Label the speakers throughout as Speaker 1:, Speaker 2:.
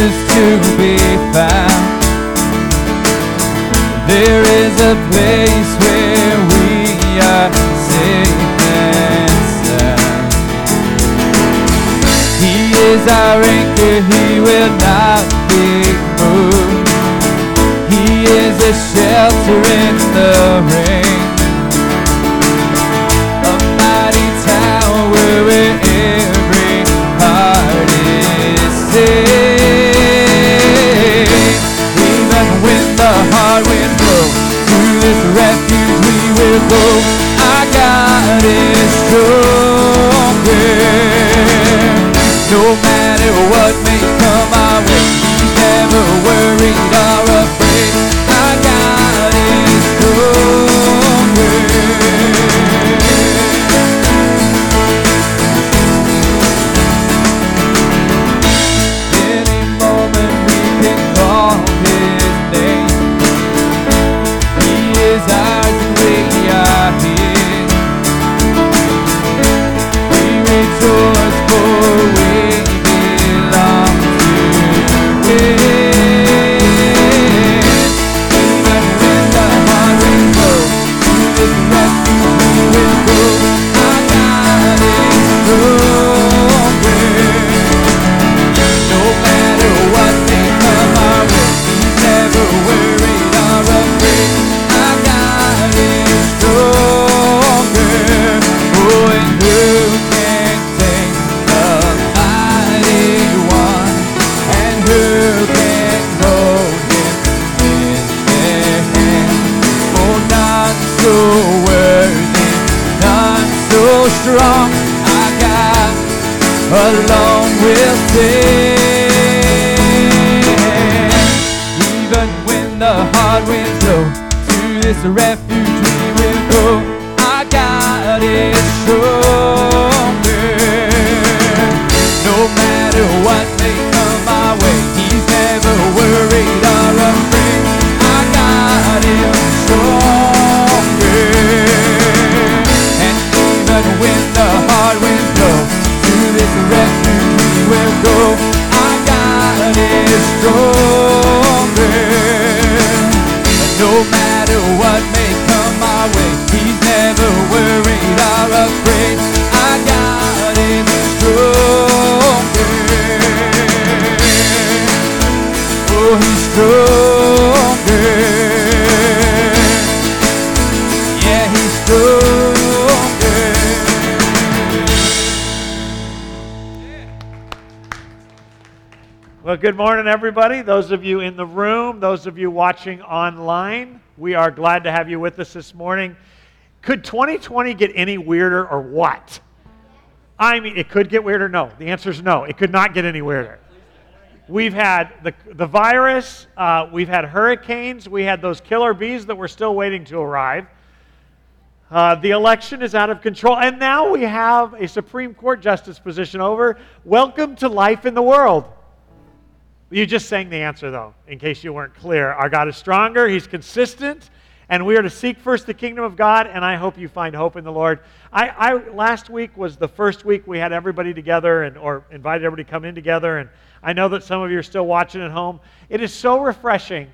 Speaker 1: answers to be found. There is a place where we are safe and sound. He is our anchor, he will not be moved. He is a shelter in the rain. Our God is stronger. No matter what may come our way, never worried
Speaker 2: good morning, everybody. Those of you in the room, those of you watching online, we are glad to have you with us this morning. Could 2020 get any weirder or what? I mean, it could get weirder. No, the answer is no. It could not get any weirder. We've had the, the virus, uh, we've had hurricanes, we had those killer bees that we're still waiting to arrive. Uh, the election is out of control, and now we have a Supreme Court justice position over. Welcome to life in the world. You just sang the answer, though, in case you weren't clear. Our God is stronger, He's consistent, and we are to seek first the kingdom of God, and I hope you find hope in the Lord. I, I last week was the first week we had everybody together and or invited everybody to come in together, and I know that some of you are still watching at home. It is so refreshing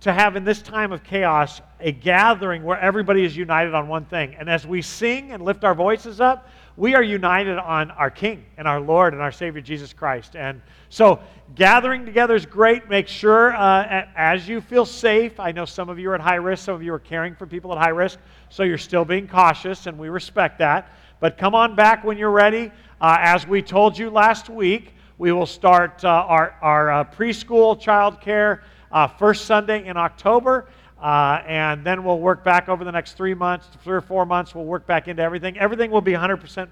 Speaker 2: to have in this time of chaos a gathering where everybody is united on one thing. And as we sing and lift our voices up, we are united on our King and our Lord and our Savior Jesus Christ. And so gathering together is great. Make sure uh, as you feel safe, I know some of you are at high risk, some of you are caring for people at high risk, so you're still being cautious, and we respect that. But come on back when you're ready. Uh, as we told you last week, we will start uh, our, our uh, preschool child care uh, first Sunday in October. Uh, and then we'll work back over the next three months, three or four months, we'll work back into everything. Everything will be 100%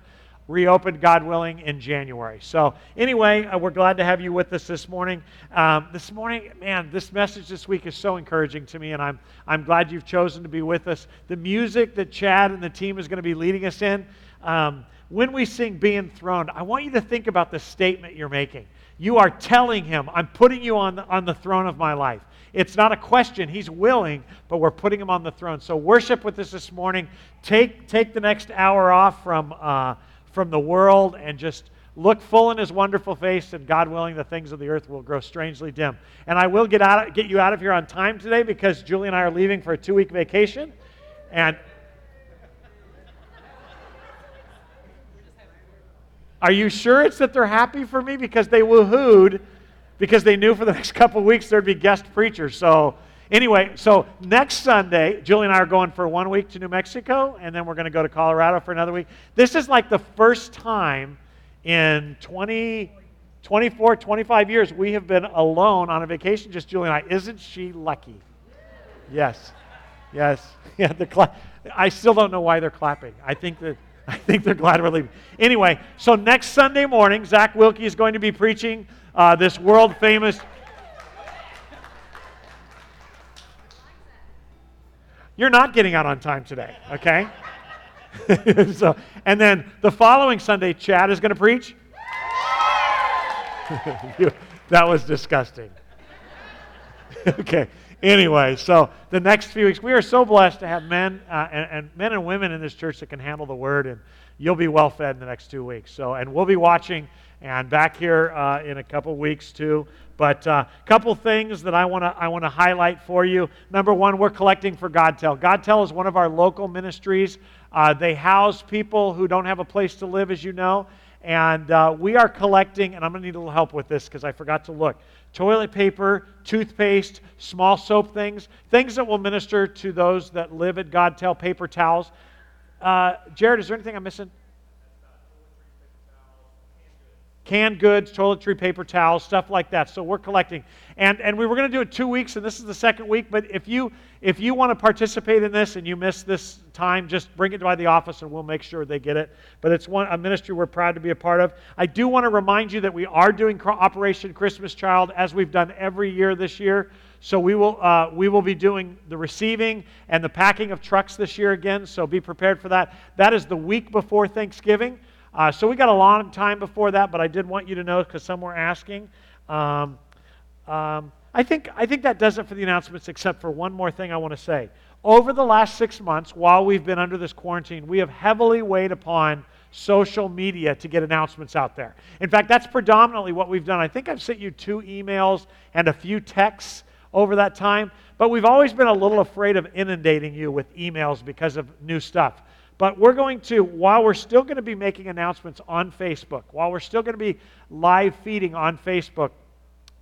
Speaker 2: reopened, God willing, in January. So, anyway, uh, we're glad to have you with us this morning. Um, this morning, man, this message this week is so encouraging to me, and I'm, I'm glad you've chosen to be with us. The music that Chad and the team is going to be leading us in, um, when we sing Be Enthroned, I want you to think about the statement you're making. You are telling him, I'm putting you on the, on the throne of my life. It's not a question. He's willing, but we're putting him on the throne. So worship with us this morning. Take, take the next hour off from, uh, from the world and just look full in his wonderful face, and God willing, the things of the earth will grow strangely dim. And I will get, out, get you out of here on time today because Julie and I are leaving for a two week vacation. And are you sure it's that they're happy for me? Because they woohooed because they knew for the next couple weeks there'd be guest preachers. So, anyway, so next Sunday, Julie and I are going for one week to New Mexico, and then we're going to go to Colorado for another week. This is like the first time in 20, 24, 25 years we have been alone on a vacation, just Julie and I. Isn't she lucky? Yes. Yes. Yeah, the cla- I still don't know why they're clapping. I think that I think they're glad we're leaving. Anyway, so next Sunday morning, Zach Wilkie is going to be preaching uh, this world famous. You're not getting out on time today, okay? so, and then the following Sunday, Chad is going to preach. that was disgusting. okay. Anyway, so the next few weeks, we are so blessed to have men uh, and, and, men and women in this church that can handle the word, and you'll be well fed in the next two weeks. So, and we'll be watching and back here uh, in a couple weeks too. But a uh, couple things that I want to I want to highlight for you. Number one, we're collecting for Godtel. Godtel is one of our local ministries. Uh, they house people who don't have a place to live, as you know. And uh, we are collecting, and I'm going to need a little help with this because I forgot to look toilet paper, toothpaste, small soap things, things that will minister to those that live at Godtel, paper towels. Uh, Jared, is there anything I'm missing? Canned goods, toiletry paper towels, stuff like that. So we're collecting. And, and we were going to do it two weeks, and this is the second week. But if you, if you want to participate in this and you miss this time, just bring it by the office and we'll make sure they get it. But it's one, a ministry we're proud to be a part of. I do want to remind you that we are doing Operation Christmas Child as we've done every year this year. So we will, uh, we will be doing the receiving and the packing of trucks this year again. So be prepared for that. That is the week before Thanksgiving. Uh, so we got a long time before that, but I did want you to know because some were asking. Um, um, I think I think that does it for the announcements, except for one more thing I want to say. Over the last six months, while we've been under this quarantine, we have heavily weighed upon social media to get announcements out there. In fact, that's predominantly what we've done. I think I've sent you two emails and a few texts over that time, but we've always been a little afraid of inundating you with emails because of new stuff. But we're going to, while we're still going to be making announcements on Facebook, while we're still going to be live feeding on Facebook,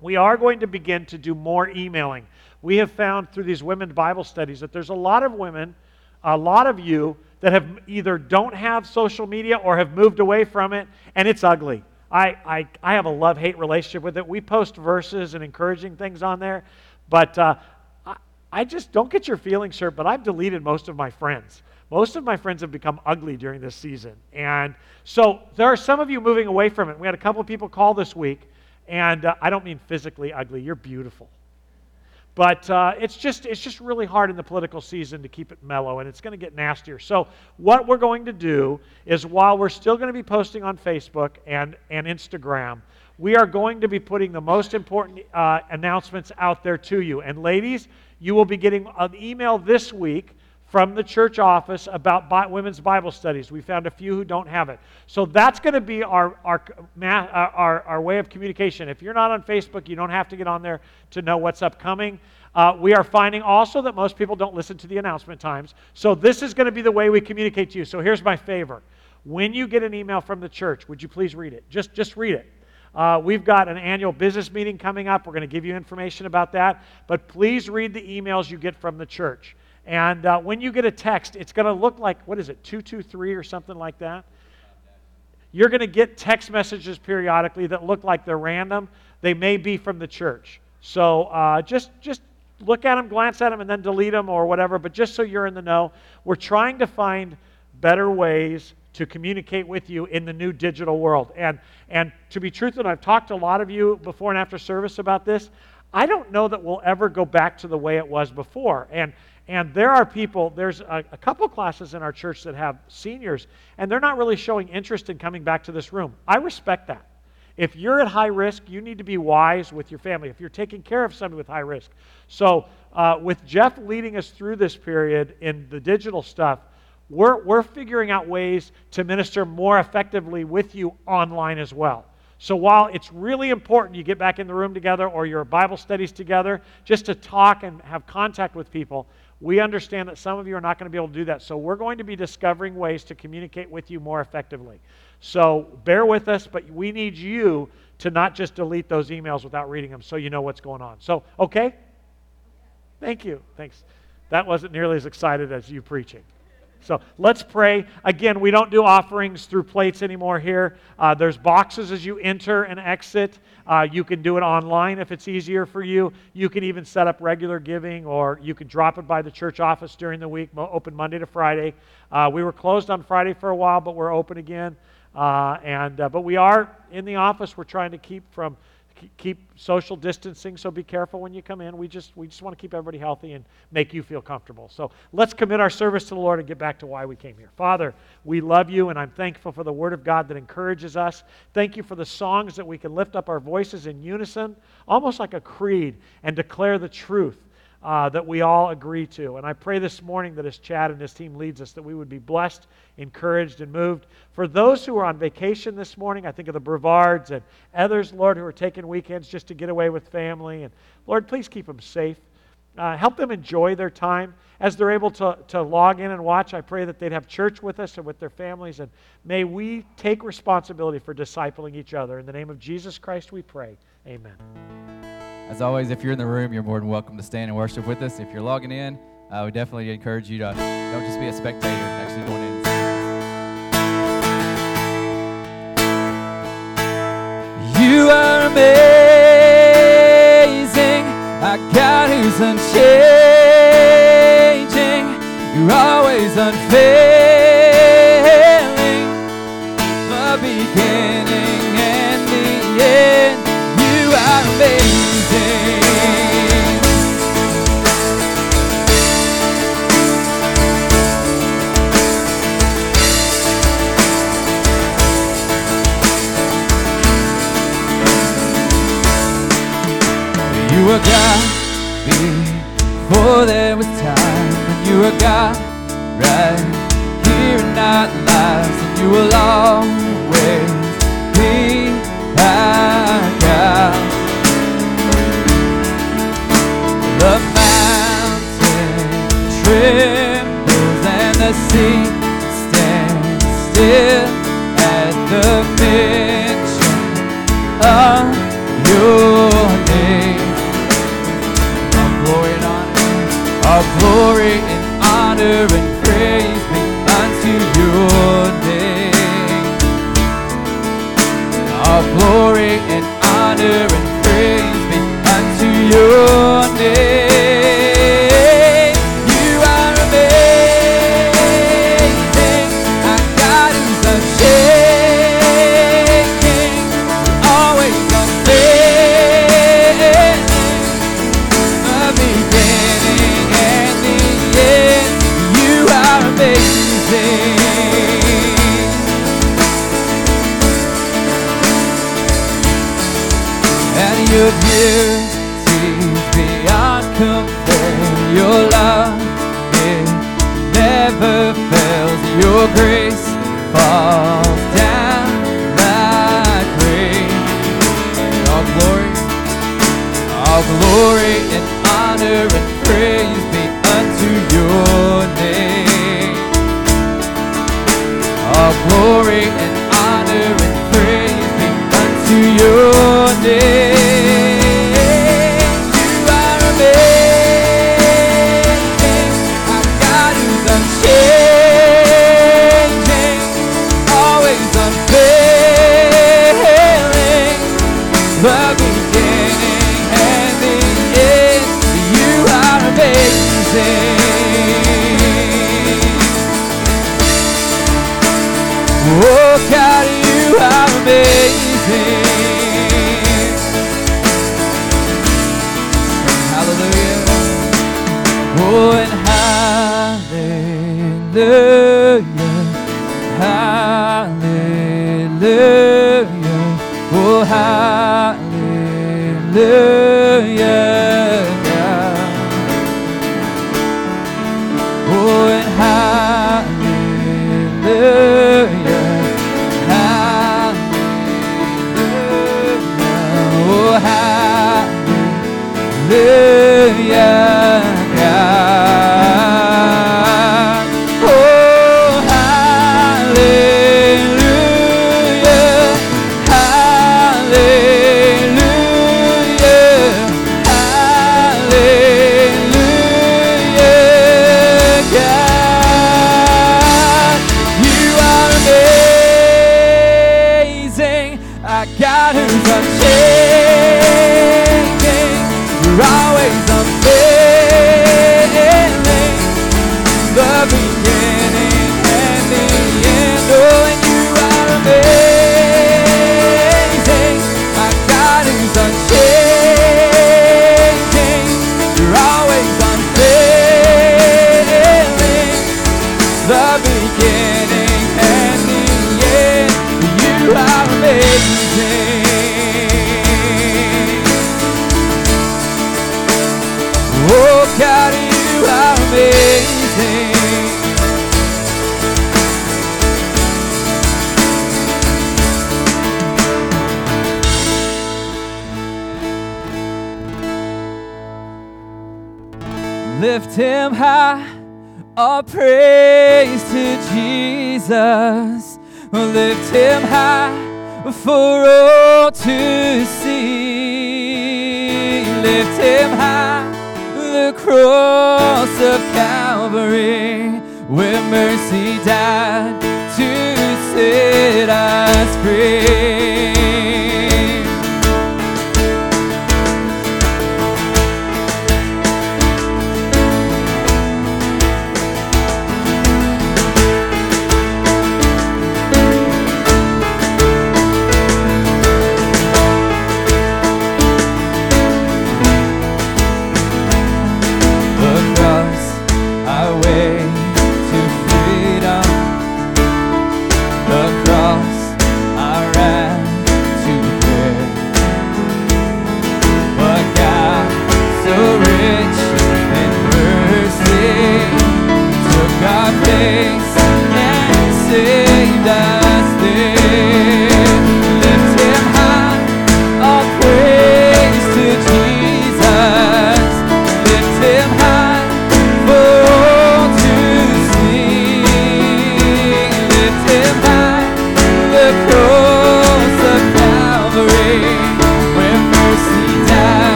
Speaker 2: we are going to begin to do more emailing. We have found through these women Bible studies that there's a lot of women, a lot of you, that have either don't have social media or have moved away from it, and it's ugly. I, I, I have a love hate relationship with it. We post verses and encouraging things on there, but uh, I, I just don't get your feelings hurt, but I've deleted most of my friends. Most of my friends have become ugly during this season. And so there are some of you moving away from it. We had a couple of people call this week, and uh, I don't mean physically ugly, you're beautiful. But uh, it's, just, it's just really hard in the political season to keep it mellow, and it's going to get nastier. So, what we're going to do is while we're still going to be posting on Facebook and, and Instagram, we are going to be putting the most important uh, announcements out there to you. And, ladies, you will be getting an email this week from the church office about women's Bible studies. We found a few who don't have it. So that's going to be our, our, uh, our, our way of communication. If you're not on Facebook, you don't have to get on there to know what's upcoming. Uh, we are finding also that most people don't listen to the announcement times. So this is going to be the way we communicate to you. So here's my favor. When you get an email from the church, would you please read it? Just, just read it. Uh, we've got an annual business meeting coming up. We're going to give you information about that. But please read the emails you get from the church. And uh, when you get a text, it's going to look like, what is it, 223 or something like that? You're going to get text messages periodically that look like they're random. They may be from the church. So uh, just, just look at them, glance at them, and then delete them or whatever. But just so you're in the know, we're trying to find better ways to communicate with you in the new digital world. And, and to be truthful, I've talked to a lot of you before and after service about this. I don't know that we'll ever go back to the way it was before. And, and there are people, there's a, a, couple classes in our church that have seniors, and they're not really showing interest in coming back to this room. I respect that. If you're at high risk, you need to be wise with your family. If you're taking care of somebody with high risk. So, uh, with Jeff leading us through this period in the digital stuff, we're, we're figuring out ways to minister more effectively with you online as well. So while it's really important you get back in the room together or your Bible studies together just to talk and have contact with people, we understand that some of you are not going to be able to do that. So we're going to be discovering ways to communicate with you more effectively. So bear with us, but we need you to not just delete those emails without reading them so you know what's going on. So, okay? Thank you. Thanks. That wasn't nearly as excited as you preaching. So let's pray. Again, we don't do offerings through plates anymore here. Uh, there's boxes as you enter and exit. Uh, you can do it online if it's easier for you. You can even set up regular giving, or you can drop it by the church office during the week, open Monday to Friday. Uh, we were closed on Friday for a while, but we're open again. Uh, and uh, but we are in the office. We're trying to keep from keep social distancing so be careful when you come in. We just we just want to keep everybody healthy and make you feel comfortable. So let's commit our service to the lord and get back to why we came here. Father we love you and i'm thankful for the word of god that encourages us. Thank you for the songs that we can lift up our voices in unison almost like a creed and declare the truth uh, that we all agree to. And I pray this morning that as Chad and his team leads us, that we would be blessed, encouraged, and moved. For those who are on vacation this morning, I think of the Brevards and others, Lord, who are taking weekends just to get away with family. And Lord, please keep them safe. Uh, help them enjoy their time as they're able to, to log in and watch. I pray that they'd have church with us and with their families. And may we take responsibility for discipling each other. In the name of Jesus Christ, we pray. Amen.
Speaker 1: As always, if you're in the room, you're more than welcome to stand and worship with us. If you're logging in, uh, we definitely encourage you to don't just be a spectator, actually join in. You are amazing, a God who's unchanging. You're always unfailing, and you were God right here in our lives, and you will always be our God. The mountain trembles and the sea stands still at the mention of your and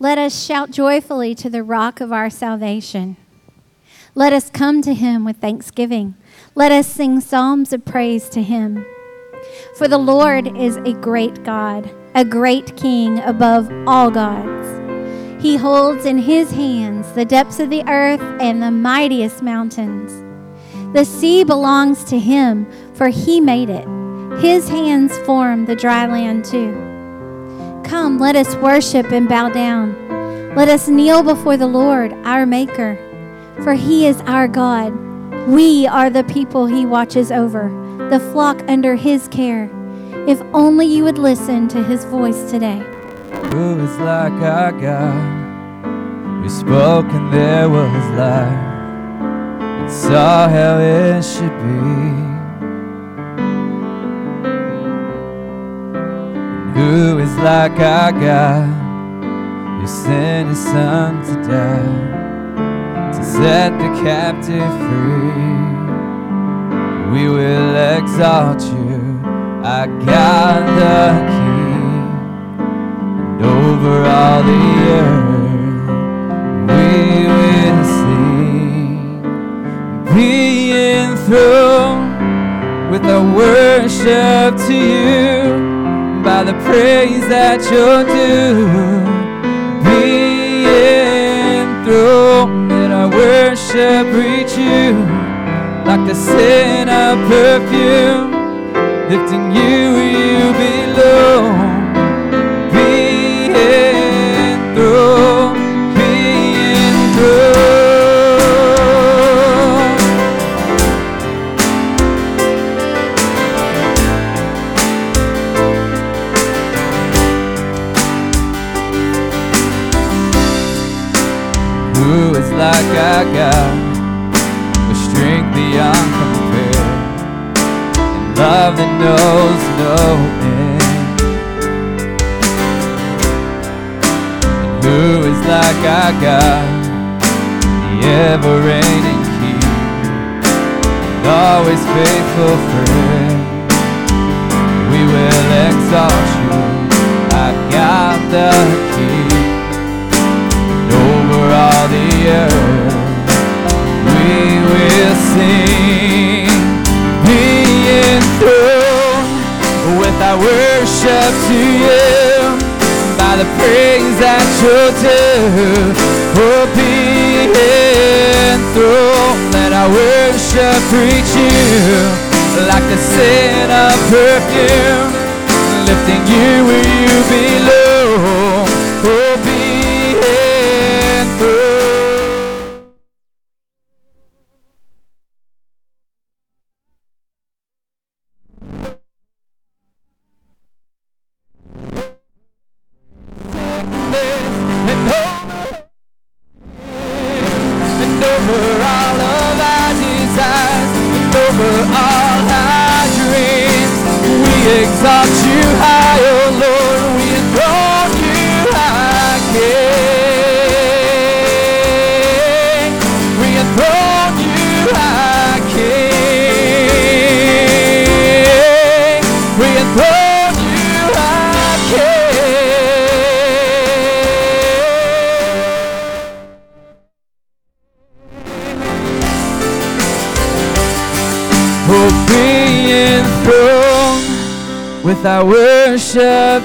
Speaker 3: Let us shout joyfully to the rock of our salvation. Let us come to him with thanksgiving. Let us sing psalms of praise to him. For the Lord is a great God, a great King above all gods. He holds in his hands the depths of the earth and the mightiest mountains. The sea belongs to him, for he made it. His hands formed the dry land too. Come, let us worship and bow down. Let us kneel before the Lord, our Maker, for he is our God. We are the people he watches over, the flock under his care. If only you would listen to his voice today.
Speaker 1: Who is like our God? We spoke and there was light, and saw how it should be. Who is like our God, who sent his son to die, to set the captive free? We will exalt you, our God the King, and over all the earth we will sing, be enthroned with our worship to you by the praise that you're due. Be enthroned, let our worship reach you like the scent of perfume, lifting you you belong. Like our God, with strength beyond compare, and love that knows no end? And who is like our God, the ever reigning King, and always faithful friend? We will exalt you, our God the King worship to you. By the praise that you're due oh be enthroned. Our worship you like the scent of perfume lifting you where you belong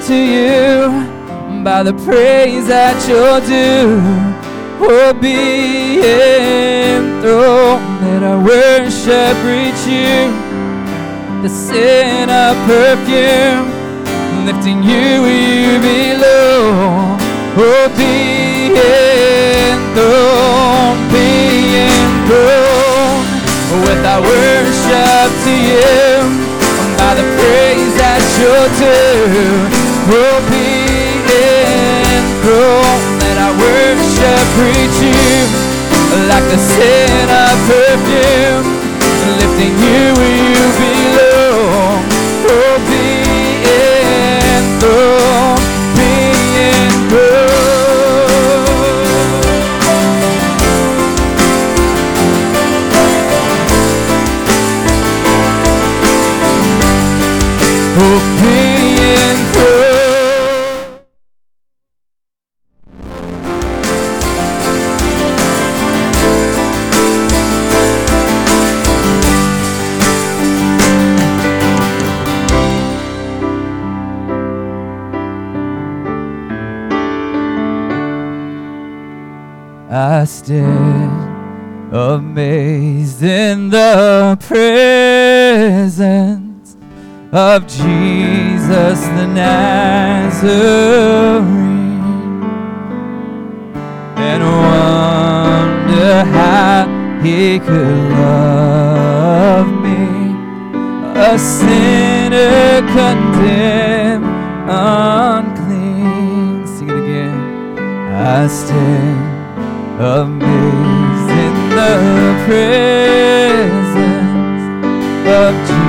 Speaker 1: to you by the praise that you're due. Oh, be enthroned, let our worship reach you. The sin of perfume, lifting you you belong. Oh, be enthroned, be enthroned with our worship to you by the praise that you're due. Worship reach you like the scent of perfume, lifting you of Jesus the Nazarene, and wonder how he could love me, a sinner condemned, unclean. Sing it again. I stand amazed in the presence of Jesus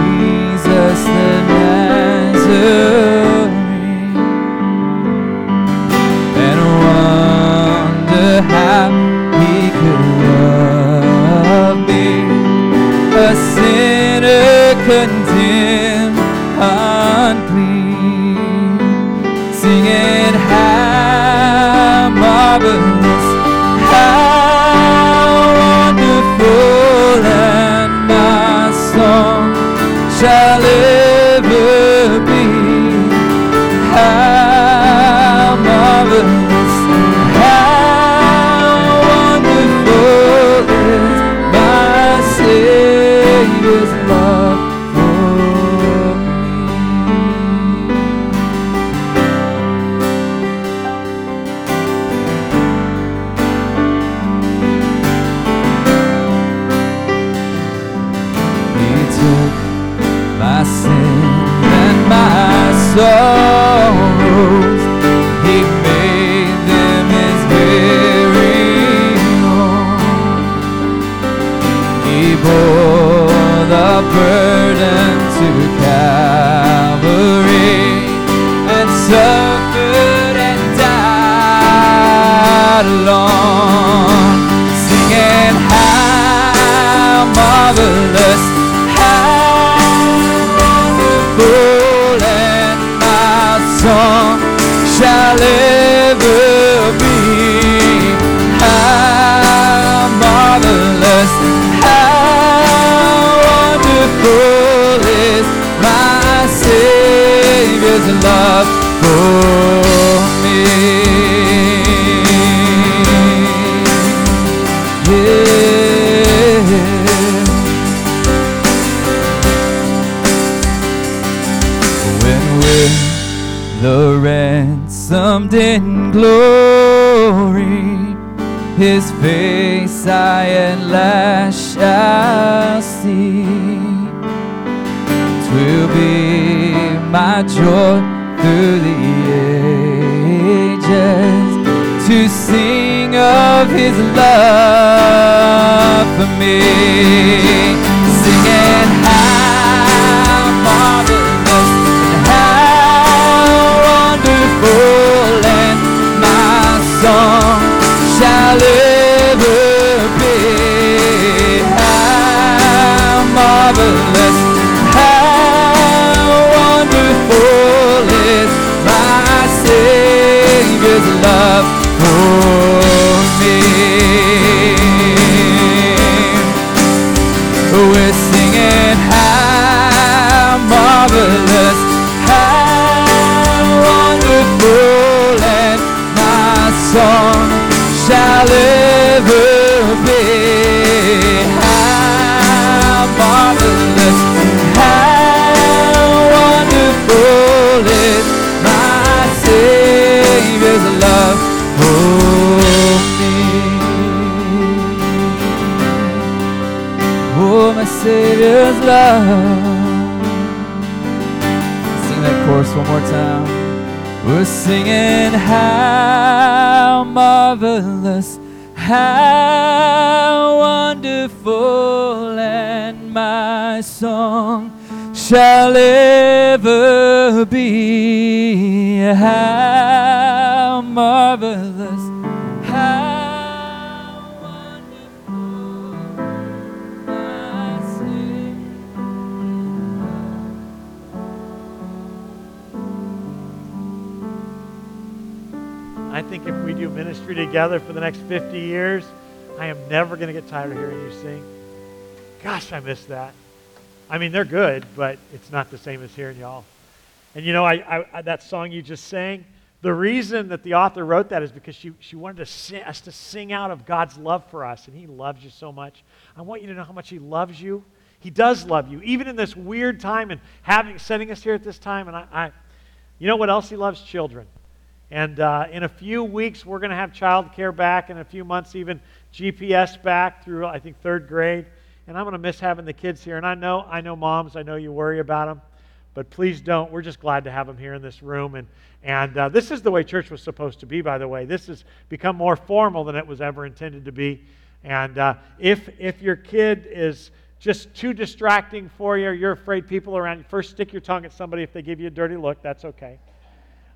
Speaker 1: soul and my song shall ever be. How marvelous, how wonderful. I
Speaker 2: think if we do ministry together for the next 50 years, I am never going to get tired of hearing you sing gosh, I miss that. I mean, they're good, but it's not the same as hearing y'all. And you know, I, I, that song you just sang, the reason that the author wrote that is because she, she wanted to sing, us to sing out of God's love for us, and He loves you so much. I want you to know how much He loves you. He does love you, even in this weird time and having sending us here at this time. And I, I you know what else He loves? Children. And uh, in a few weeks, we're going to have childcare back, in a few months, even GPS back through, I think, third grade. And I'm going to miss having the kids here. And I know, I know, moms, I know you worry about them. But please don't. We're just glad to have them here in this room. And, and uh, this is the way church was supposed to be, by the way. This has become more formal than it was ever intended to be. And uh, if, if your kid is just too distracting for you or you're afraid people around you, first stick your tongue at somebody if they give you a dirty look. That's okay.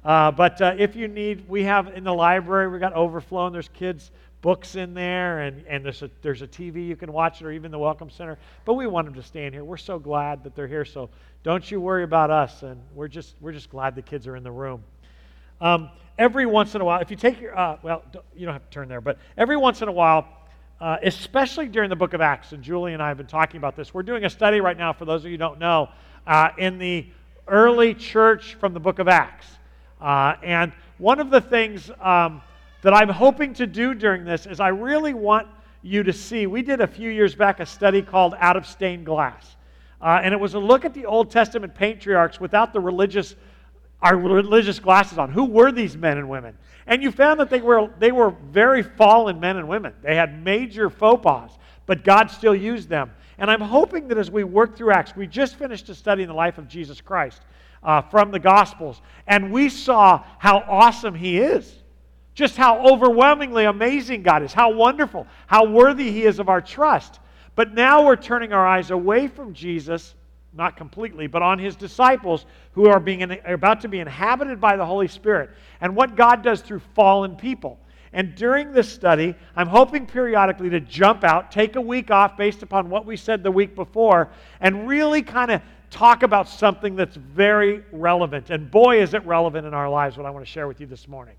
Speaker 2: Uh, but uh, if you need, we have in the library, we've got overflow, and there's kids' books in there, and, and there's, a, there's a TV you can watch it, or even the Welcome Center. But we want them to stay in here. We're so glad that they're here. So don't you worry about us, and we're just, we're just glad the kids are in the room. Um, every once in a while, if you take your, uh, well, you don't have to turn there, but every once in a while, uh, especially during the book of Acts, and Julie and I have been talking about this. We're doing a study right now, for those of you who don't know, uh, in the early church from the book of Acts. Uh, and one of the things um, that I'm hoping to do during this is I really want you to see. We did a few years back a study called Out of Stained Glass. Uh, and it was a look at the Old Testament patriarchs without the religious, our religious glasses on. Who were these men and women? And you found that they were, they were very fallen men and women. They had major faux pas, but God still used them. And I'm hoping that as we work through Acts, we just finished a study in the life of Jesus Christ uh, from the Gospels, and we saw how awesome He is. Just how overwhelmingly amazing God is, how wonderful, how worthy He is of our trust. But now we're turning our eyes away from Jesus, not completely, but on His disciples who are, being, are about to be inhabited by the Holy Spirit and what God does through fallen people. And during this study, I'm hoping periodically to jump out, take a week off based upon what we said the week before, and really kind of talk about something that's very relevant. And boy, is it relevant in our lives, what I want to share with you this morning.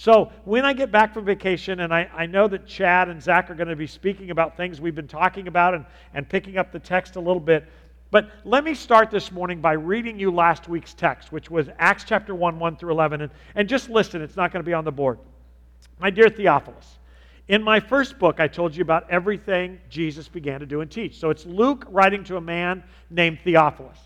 Speaker 2: So, when I get back from vacation, and I, I know that Chad and Zach are going to be speaking about things we've been talking about and, and picking up the text a little bit, but let me start this morning by reading you last week's text, which was Acts chapter 1, 1 through 11. And, and just listen, it's not going to be on the board. My dear Theophilus, in my first book, I told you about everything Jesus began to do and teach. So it's Luke writing to a man named Theophilus.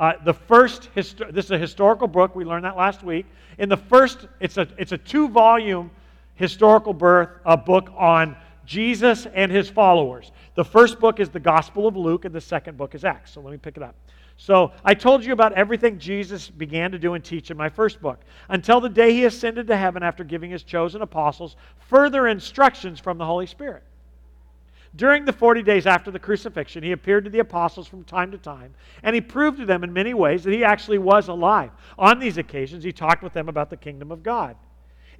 Speaker 2: Uh, the first, histo- this is a historical book. We learned that last week. In the first, it's a, it's a two volume historical birth, a book on Jesus and his followers. The first book is the Gospel of Luke, and the second book is Acts. So let me pick it up. So I told you about everything Jesus began to do and teach in my first book until the day he ascended to heaven after giving his chosen apostles further instructions from the Holy Spirit. During the 40 days after the crucifixion, he appeared to the apostles from time to time, and he proved to them in many ways that he actually was alive. On these occasions, he talked with them about the kingdom of God.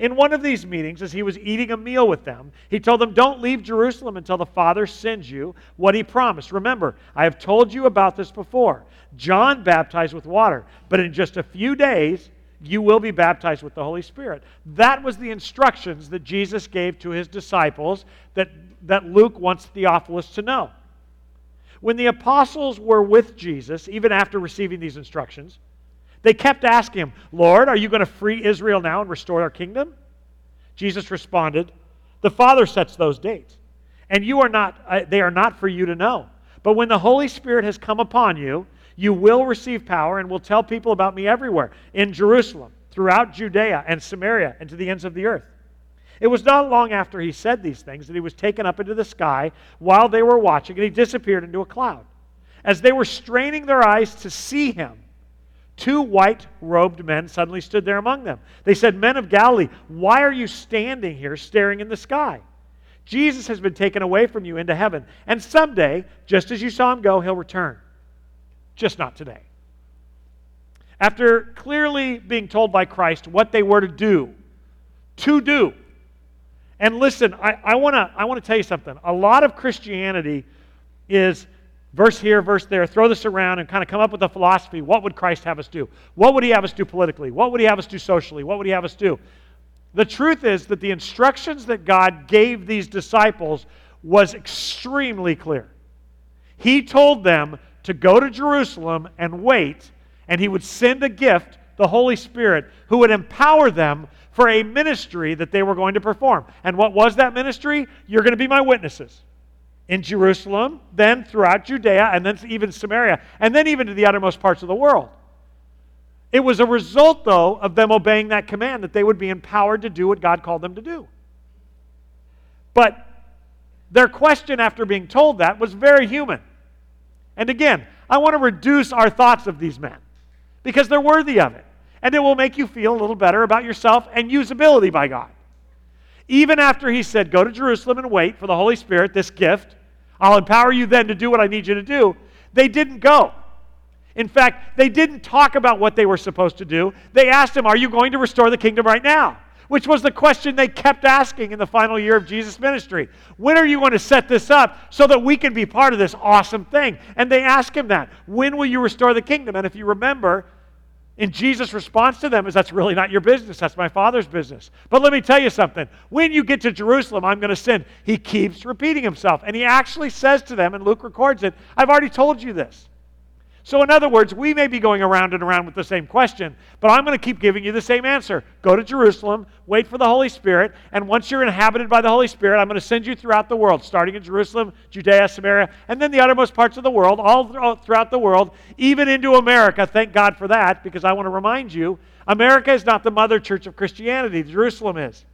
Speaker 2: In one of these meetings, as he was eating a meal with them, he told them, Don't leave Jerusalem until the Father sends you what he promised. Remember, I have told you about this before. John baptized with water, but in just a few days, you will be baptized with the Holy Spirit. That was the instructions that Jesus gave to his disciples that, that Luke wants Theophilus to know. When the apostles were with Jesus, even after receiving these instructions, they kept asking him, Lord, are you going to free Israel now and restore our kingdom? Jesus responded, The Father sets those dates, and you are not, uh, they are not for you to know. But when the Holy Spirit has come upon you, you will receive power and will tell people about me everywhere in Jerusalem, throughout Judea and Samaria, and to the ends of the earth. It was not long after he said these things that he was taken up into the sky while they were watching, and he disappeared into a cloud. As they were straining their eyes to see him, two white robed men suddenly stood there among them. They said, Men of Galilee, why are you standing here staring in the sky? Jesus has been taken away from you into heaven, and someday, just as you saw him go, he'll return. Just not today. After clearly being told by Christ what they were to do, to do. And listen, I, I want to I wanna tell you something. A lot of Christianity is verse here, verse there, throw this around and kind of come up with a philosophy. What would Christ have us do? What would he have us do politically? What would he have us do socially? What would he have us do? The truth is that the instructions that God gave these disciples was extremely clear. He told them to go to Jerusalem and wait, and he would send a gift, the Holy Spirit who would empower them for a ministry that they were going to perform. And what was that ministry? You're going to be my witnesses in Jerusalem, then throughout Judea, and then even Samaria, and then even to the uttermost parts of the world. It was a result, though, of them obeying that command that they would be empowered to do what God called them to do. But their question after being told that was very human. And again, I want to reduce our thoughts of these men because they're worthy of it. And it will make you feel a little better about yourself and usability by God. Even after he said, Go to Jerusalem and wait for the Holy Spirit, this gift, I'll empower you then to do what I need you to do, they didn't go. In fact, they didn't talk about what they were supposed to do. They asked him, Are you going to restore the kingdom right now? Which was the question they kept asking in the final year of Jesus' ministry. When are you going to set this up so that we can be part of this awesome thing? And they asked him that. When will you restore the kingdom? And if you remember, in Jesus' response to them is that's really not your business. That's my Father's business. But let me tell you something. When you get to Jerusalem, I'm going to send. He keeps repeating himself. And he actually says to them, and Luke records it, I've already told you this. So, in other words, we may be going around and around with the same question, but I'm going to keep giving you the same answer. Go to Jerusalem, wait for the Holy Spirit, and once you're inhabited by the Holy Spirit, I'm going to send you throughout the world, starting in Jerusalem, Judea, Samaria, and then the uttermost parts of the world, all throughout the world, even into America. Thank God for that, because I want to remind you America is not the mother church of Christianity, Jerusalem is.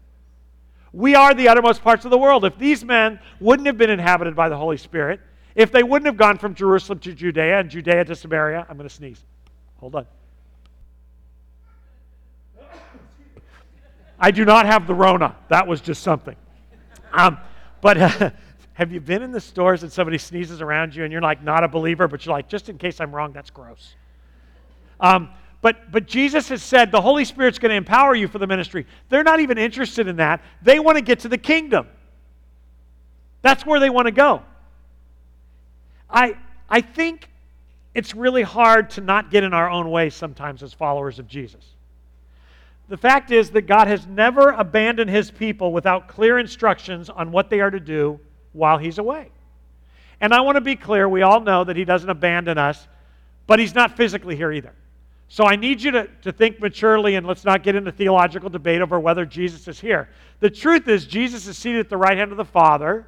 Speaker 2: We are the uttermost parts of the world. If these men wouldn't have been inhabited by the Holy Spirit, if they wouldn't have gone from Jerusalem to Judea and Judea to Samaria, I'm going to sneeze. Hold on. I do not have the Rona. That was just something. Um, but uh, have you been in the stores and somebody sneezes around you and you're like not a believer, but you're like, just in case I'm wrong, that's gross. Um, but, but Jesus has said the Holy Spirit's going to empower you for the ministry. They're not even interested in that. They want to get to the kingdom. That's where they want to go. I, I think it's really hard to not get in our own way sometimes as followers of Jesus. The fact is that God has never abandoned his people without clear instructions on what they are to do while he's away. And I want to be clear we all know that he doesn't abandon us, but he's not physically here either. So I need you to, to think maturely and let's not get into theological debate over whether Jesus is here. The truth is, Jesus is seated at the right hand of the Father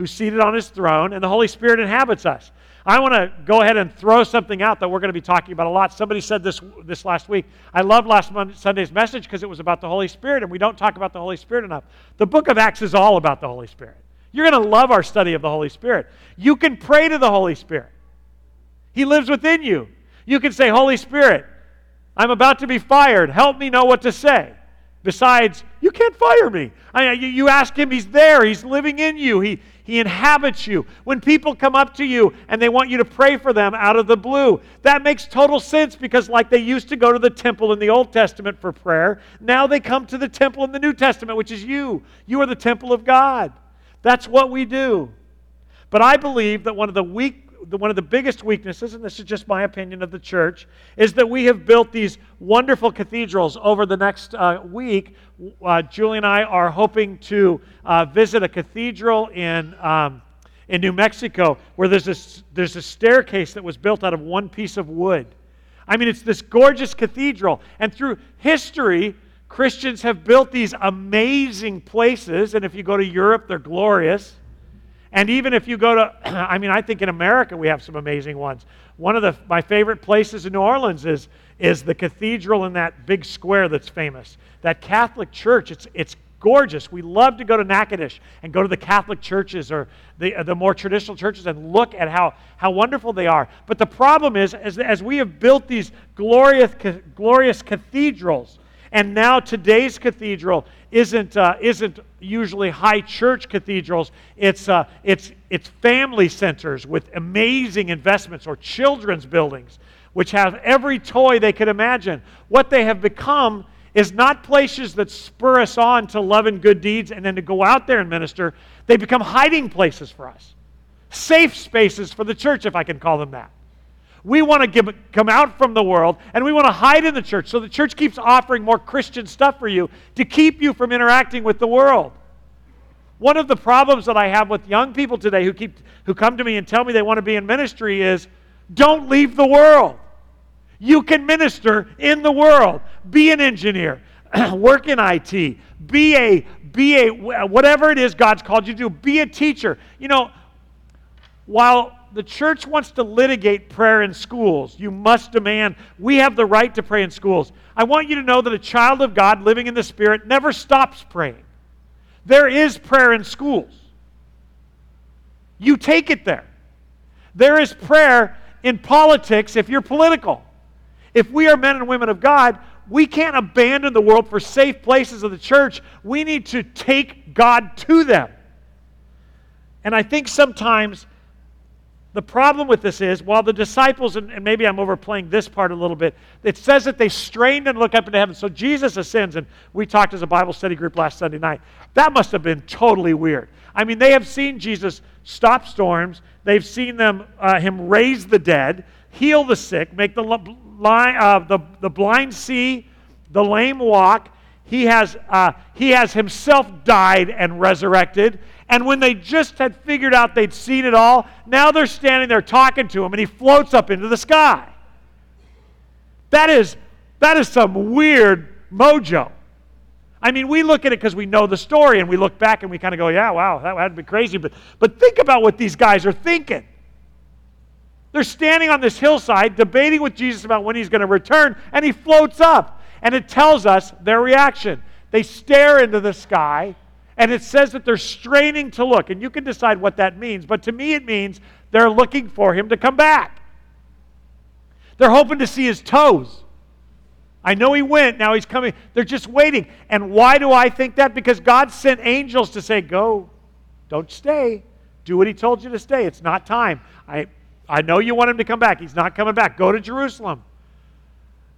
Speaker 2: who's seated on his throne, and the Holy Spirit inhabits us. I want to go ahead and throw something out that we're going to be talking about a lot. Somebody said this this last week. I love last Monday, Sunday's message because it was about the Holy Spirit, and we don't talk about the Holy Spirit enough. The book of Acts is all about the Holy Spirit. You're going to love our study of the Holy Spirit. You can pray to the Holy Spirit. He lives within you. You can say, Holy Spirit, I'm about to be fired. Help me know what to say. Besides, you can't fire me. I, you, you ask him, he's there. He's living in you. He, he inhabits you. When people come up to you and they want you to pray for them out of the blue, that makes total sense because, like they used to go to the temple in the Old Testament for prayer, now they come to the temple in the New Testament, which is you. You are the temple of God. That's what we do. But I believe that one of the weak the, one of the biggest weaknesses, and this is just my opinion of the church, is that we have built these wonderful cathedrals over the next uh, week. Uh, Julie and I are hoping to uh, visit a cathedral in. Um, in New Mexico, where there's this, there's a staircase that was built out of one piece of wood. I mean, it's this gorgeous cathedral. And through history, Christians have built these amazing places. And if you go to Europe, they're glorious. And even if you go to, I mean, I think in America we have some amazing ones. One of the, my favorite places in New Orleans is, is the cathedral in that big square that's famous. That Catholic church, it's, it's gorgeous. We love to go to Natchitoches and go to the Catholic churches or the, the more traditional churches and look at how, how wonderful they are. But the problem is, as, as we have built these glorious, glorious cathedrals, and now today's cathedral isn't, uh, isn't usually high church cathedrals. It's, uh, it's, it's family centers with amazing investments or children's buildings, which have every toy they could imagine. What they have become is not places that spur us on to love and good deeds and then to go out there and minister. They become hiding places for us, safe spaces for the church, if I can call them that. We want to come out from the world and we want to hide in the church so the church keeps offering more Christian stuff for you to keep you from interacting with the world. One of the problems that I have with young people today who, keep, who come to me and tell me they want to be in ministry is don't leave the world. You can minister in the world. Be an engineer. Work in IT. Be a be a whatever it is God's called you to do. Be a teacher. You know, while the church wants to litigate prayer in schools, you must demand we have the right to pray in schools. I want you to know that a child of God living in the Spirit never stops praying. There is prayer in schools. You take it there. There is prayer in politics if you're political. If we are men and women of God, we can't abandon the world for safe places of the church. We need to take God to them. And I think sometimes the problem with this is while the disciples, and, maybe I'm overplaying this part a little bit, it says that they strained and looked up into heaven. So Jesus ascends, and we talked as a Bible study group last Sunday night. That must have been totally weird. I mean, they have seen Jesus stop storms, they've seen them, uh, him raise the dead, heal the sick, make the uh, the, the blind see, the lame walk. He has, uh, he has himself died and resurrected. And when they just had figured out they'd seen it all, now they're standing there talking to him and he floats up into the sky. That is, that is some weird mojo. I mean, we look at it because we know the story and we look back and we kind of go, yeah, wow, that had to be crazy. But, but think about what these guys are thinking. They're standing on this hillside debating with Jesus about when he's going to return, and he floats up. And it tells us their reaction. They stare into the sky, and it says that they're straining to look. And you can decide what that means, but to me, it means they're looking for him to come back. They're hoping to see his toes. I know he went, now he's coming. They're just waiting. And why do I think that? Because God sent angels to say, Go, don't stay. Do what he told you to stay. It's not time. I, I know you want him to come back. He's not coming back. Go to Jerusalem.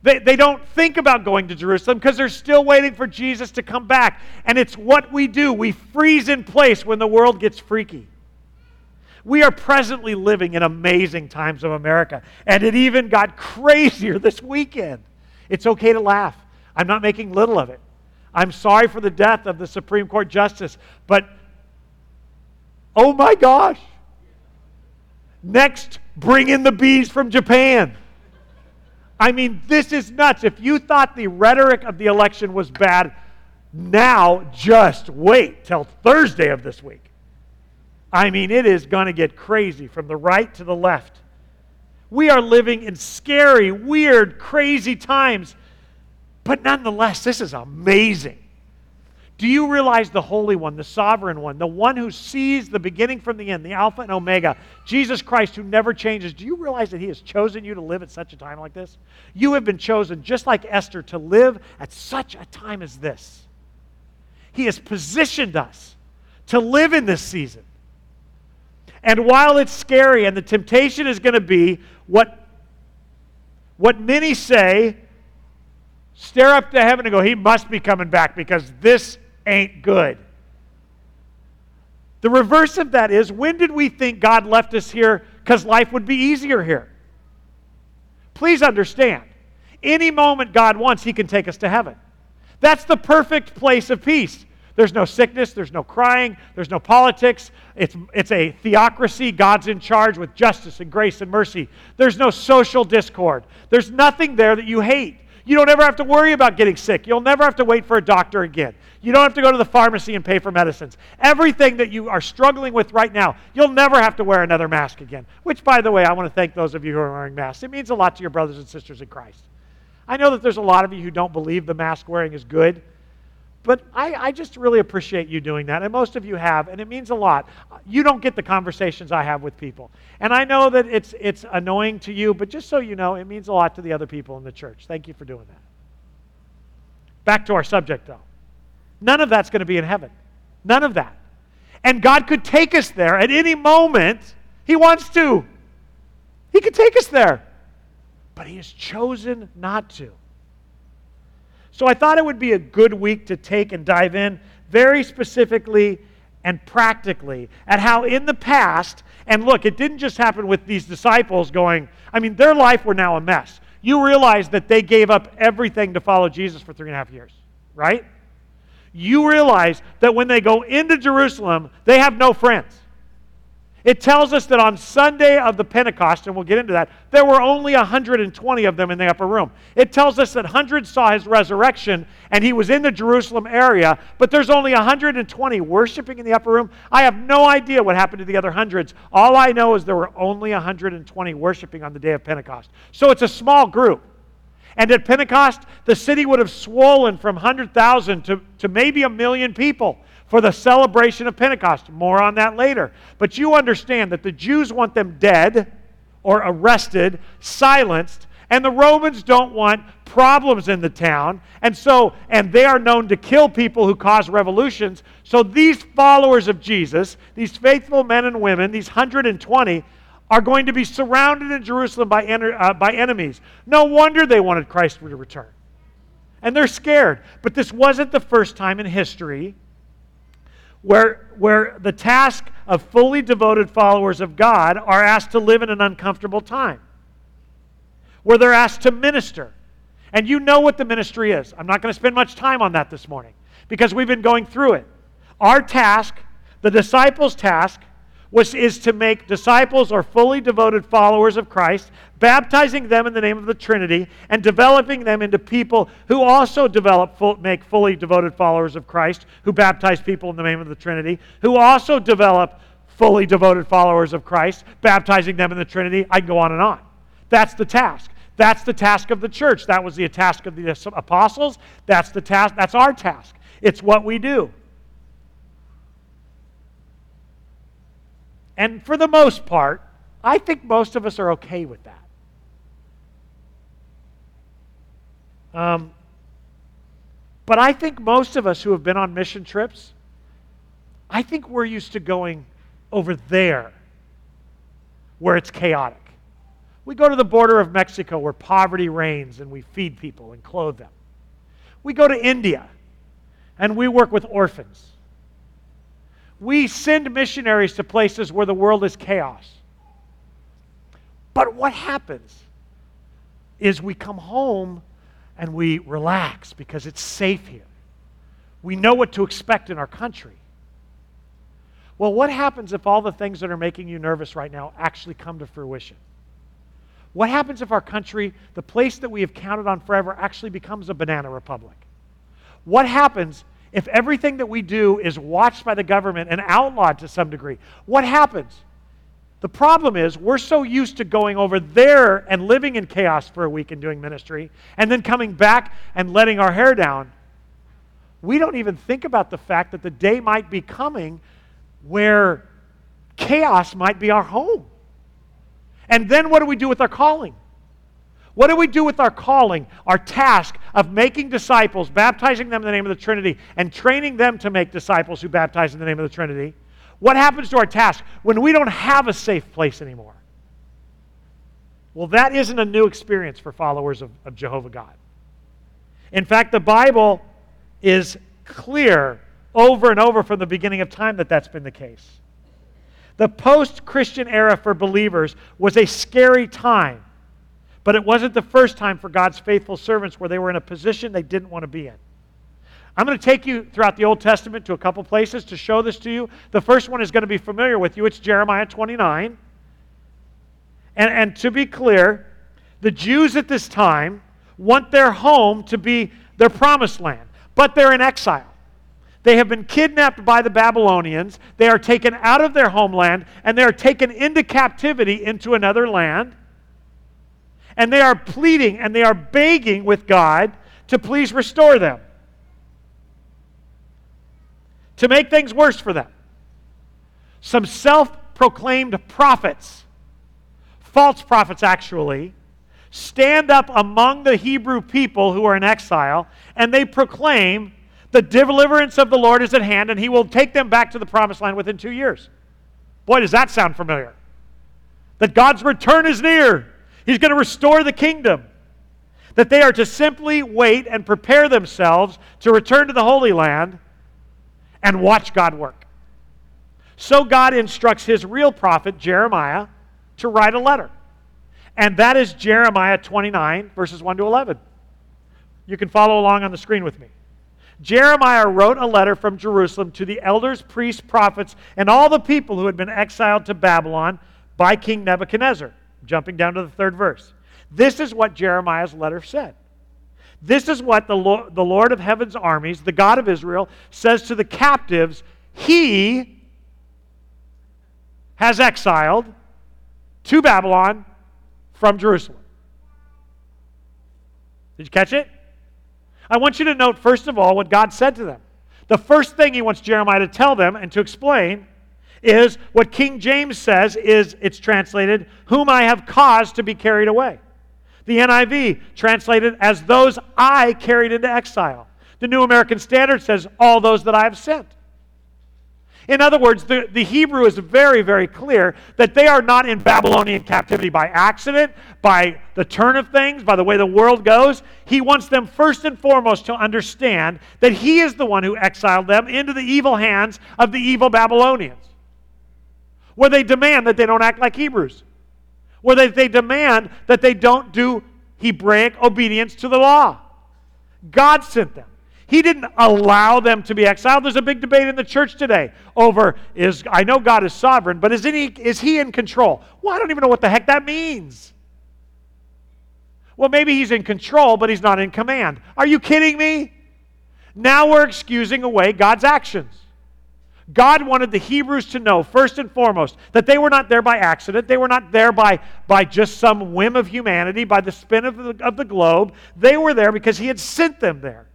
Speaker 2: They, they don't think about going to Jerusalem because they're still waiting for Jesus to come back. And it's what we do. We freeze in place when the world gets freaky. We are presently living in amazing times of America. And it even got crazier this weekend. It's okay to laugh. I'm not making little of it. I'm sorry for the death of the Supreme Court justice, but oh my gosh. Next, bring in the bees from Japan. I mean, this is nuts. If you thought the rhetoric of the election was bad, now just wait till Thursday of this week. I mean, it is going to get crazy from the right to the left. We are living in scary, weird, crazy times. But nonetheless, this is amazing. Do you realize the Holy One, the Sovereign One, the one who sees the beginning from the end, the Alpha and Omega, Jesus Christ who never changes? Do you realize that He has chosen you to live at such a time like this? You have been chosen, just like Esther, to live at such a time as this. He has positioned us to live in this season. And while it's scary and the temptation is going to be what, what many say, stare up to heaven and go, He must be coming back because this ain't good. The reverse of that is when did we think God left us here because life would be easier here? Please understand, any moment God wants, He can take us to heaven. That's the perfect place of peace. There's no sickness, there's no crying, there's no politics. It's, it's a theocracy. God's in charge with justice and grace and mercy. There's no social discord. There's nothing there that you hate. You don't ever have to worry about getting sick. You'll never have to wait for a doctor again. You don't have to go to the pharmacy and pay for medicines. Everything that you are struggling with right now, you'll never have to wear another mask again. Which, by the way, I want to thank those of you who are wearing masks. It means a lot to your brothers and sisters in Christ. I know that there's a lot of you who don't believe the mask wearing is good. But I, I, just really appreciate you doing that, and most of you have, and it means a lot. You don't get the conversations I have with people. And I know that it's, it's annoying to you, but just so you know, it means a lot to the other people in the church. Thank you for doing that. Back to our subject, though. None of that's going to be in heaven. None of that. And God could take us there at any moment. He wants to. He could take us there. But He has chosen not to. So I thought it would be a good week to take and dive in very specifically and practically at how in the past, and look, it didn't just happen with these disciples going, I mean, their life were now a mess. You realize that they gave up everything to follow Jesus for three and a half years, right? You realize that when they go into Jerusalem, they have no friends. It tells us that on Sunday of the Pentecost, and we'll get into that, there were only 120 of them in the upper room. It tells us that hundreds saw his resurrection and he was in the Jerusalem area, but there's only 120 worshiping in the upper room. I have no idea what happened to the other hundreds. All I know is there were only 120 worshiping on the day of Pentecost. So it's a small group. And at Pentecost, the city would have swollen from 100,000 to, to maybe a million people for the celebration of Pentecost. More on that later. But you understand that the Jews want them dead or arrested, silenced, and the Romans don't want problems in the town. And so, and they are known to kill people who cause revolutions. So these followers of Jesus, these faithful men and women, these 120, are going to be surrounded in Jerusalem by, uh, by enemies. No wonder they wanted Christ to return. And they're scared. But this wasn't the first time in history where, where the task of fully devoted followers of God are asked to live in an uncomfortable time, where they're asked to minister. And you know what the ministry is. I'm not going to spend much time on that this morning because we've been going through it. Our task, the disciples' task, was, is to make disciples or fully devoted followers of Christ, baptizing them in the name of the Trinity, and developing them into people who also develop, full, make fully devoted followers of Christ, who baptize people in the name of the Trinity, who also develop fully devoted followers of Christ, baptizing them in the Trinity. I can go on and on. That's the task. That's the task of the church. That was the task of the apostles. That's the task. That's our task. It's what we do. And for the most part, I think most of us are okay with that. Um, but I think most of us who have been on mission trips, I think we're used to going over there where it's chaotic. We go to the border of Mexico where poverty reigns and we feed people and clothe them. We go to India and we work with orphans we send missionaries to places where the world is chaos. But what happens is we come home and we relax because it's safe here. We know what to expect in our country. Well, what happens if all the things that are making you nervous right now actually come to fruition? What happens if our country, the place that we have counted on forever, actually becomes a banana republic? What happens if everything that we do is watched by the government and outlawed to some degree, what happens? The problem is, we're so used to going over there and living in chaos for a week and doing ministry, and then coming back and letting our hair down. We don't even think about the fact that the day might be coming where chaos might be our home. And then what do we do with our calling? What do we do with our calling, our task of making disciples, baptizing them in the name of the Trinity, and training them to make disciples who baptize in the name of the Trinity? What happens to our task when we don't have a safe place anymore? Well, that isn't a new experience for followers of, of Jehovah God. In fact, the Bible is clear over and over from the beginning of time that that's been the case. The post Christian era for believers was a scary time but it wasn't the first time for God's faithful servants where they were in a position they didn't want to be in. I'm going to take you throughout the Old Testament to a couple places to show this to you. The first one is going to be familiar with you. It's Jeremiah 29. And, and to be clear, the Jews at this time want their home to be their promised land, but they're in exile. They have been kidnapped by the Babylonians. They are taken out of their homeland and they are taken into captivity into another land and they are pleading and they are begging with God to please restore them, to make things worse for them. Some self proclaimed prophets, false prophets actually, stand up among the Hebrew people who are in exile and they proclaim the deliverance of the Lord is at hand and he will take them back to the promised land within two years. Boy, does that sound familiar. That God's return is near. He's going to restore the kingdom. That they are to simply wait and prepare themselves to return to the Holy Land and watch God work. So God instructs his real prophet, Jeremiah, to write a letter. And that is Jeremiah 29, verses 1 to 11. You can follow along on the screen with me. Jeremiah wrote a letter from Jerusalem to the elders, priests, prophets, and all the people who had been exiled to Babylon by King Nebuchadnezzar. Jumping down to the third verse. This is what Jeremiah's letter said. This is what the Lord, the Lord of heaven's armies, the God of Israel, says to the captives He has exiled to Babylon from Jerusalem. Did you catch it? I want you to note, first of all, what God said to them. The first thing he wants Jeremiah to tell them and to explain is what King James says is it's translated, whom I have caused to be carried away. The NIV translated as those I carried into exile. The New American Standard says all those that I have sent. In other words, the, the Hebrew is very, very clear that they are not in Babylonian captivity by accident, by the turn of things, by the way the world goes. He wants them first and foremost to understand that He is the one who exiled them into the evil hands of the evil Babylonians, where they demand that they don't act like Hebrews, where they, they demand that they don't do Hebraic obedience to the law. God sent them. He didn't allow them to be exiled. There's a big debate in the church today over is I know God is sovereign, but is he, is he in control? Well, I don't even know what the heck that means. Well, maybe he's in control, but he's not in command. Are you kidding me? Now we're excusing away God's actions. God wanted the Hebrews to know, first and foremost, that they were not there by accident. They were not there by, by just some whim of humanity, by the spin of the, of the globe. They were there because He had sent them there.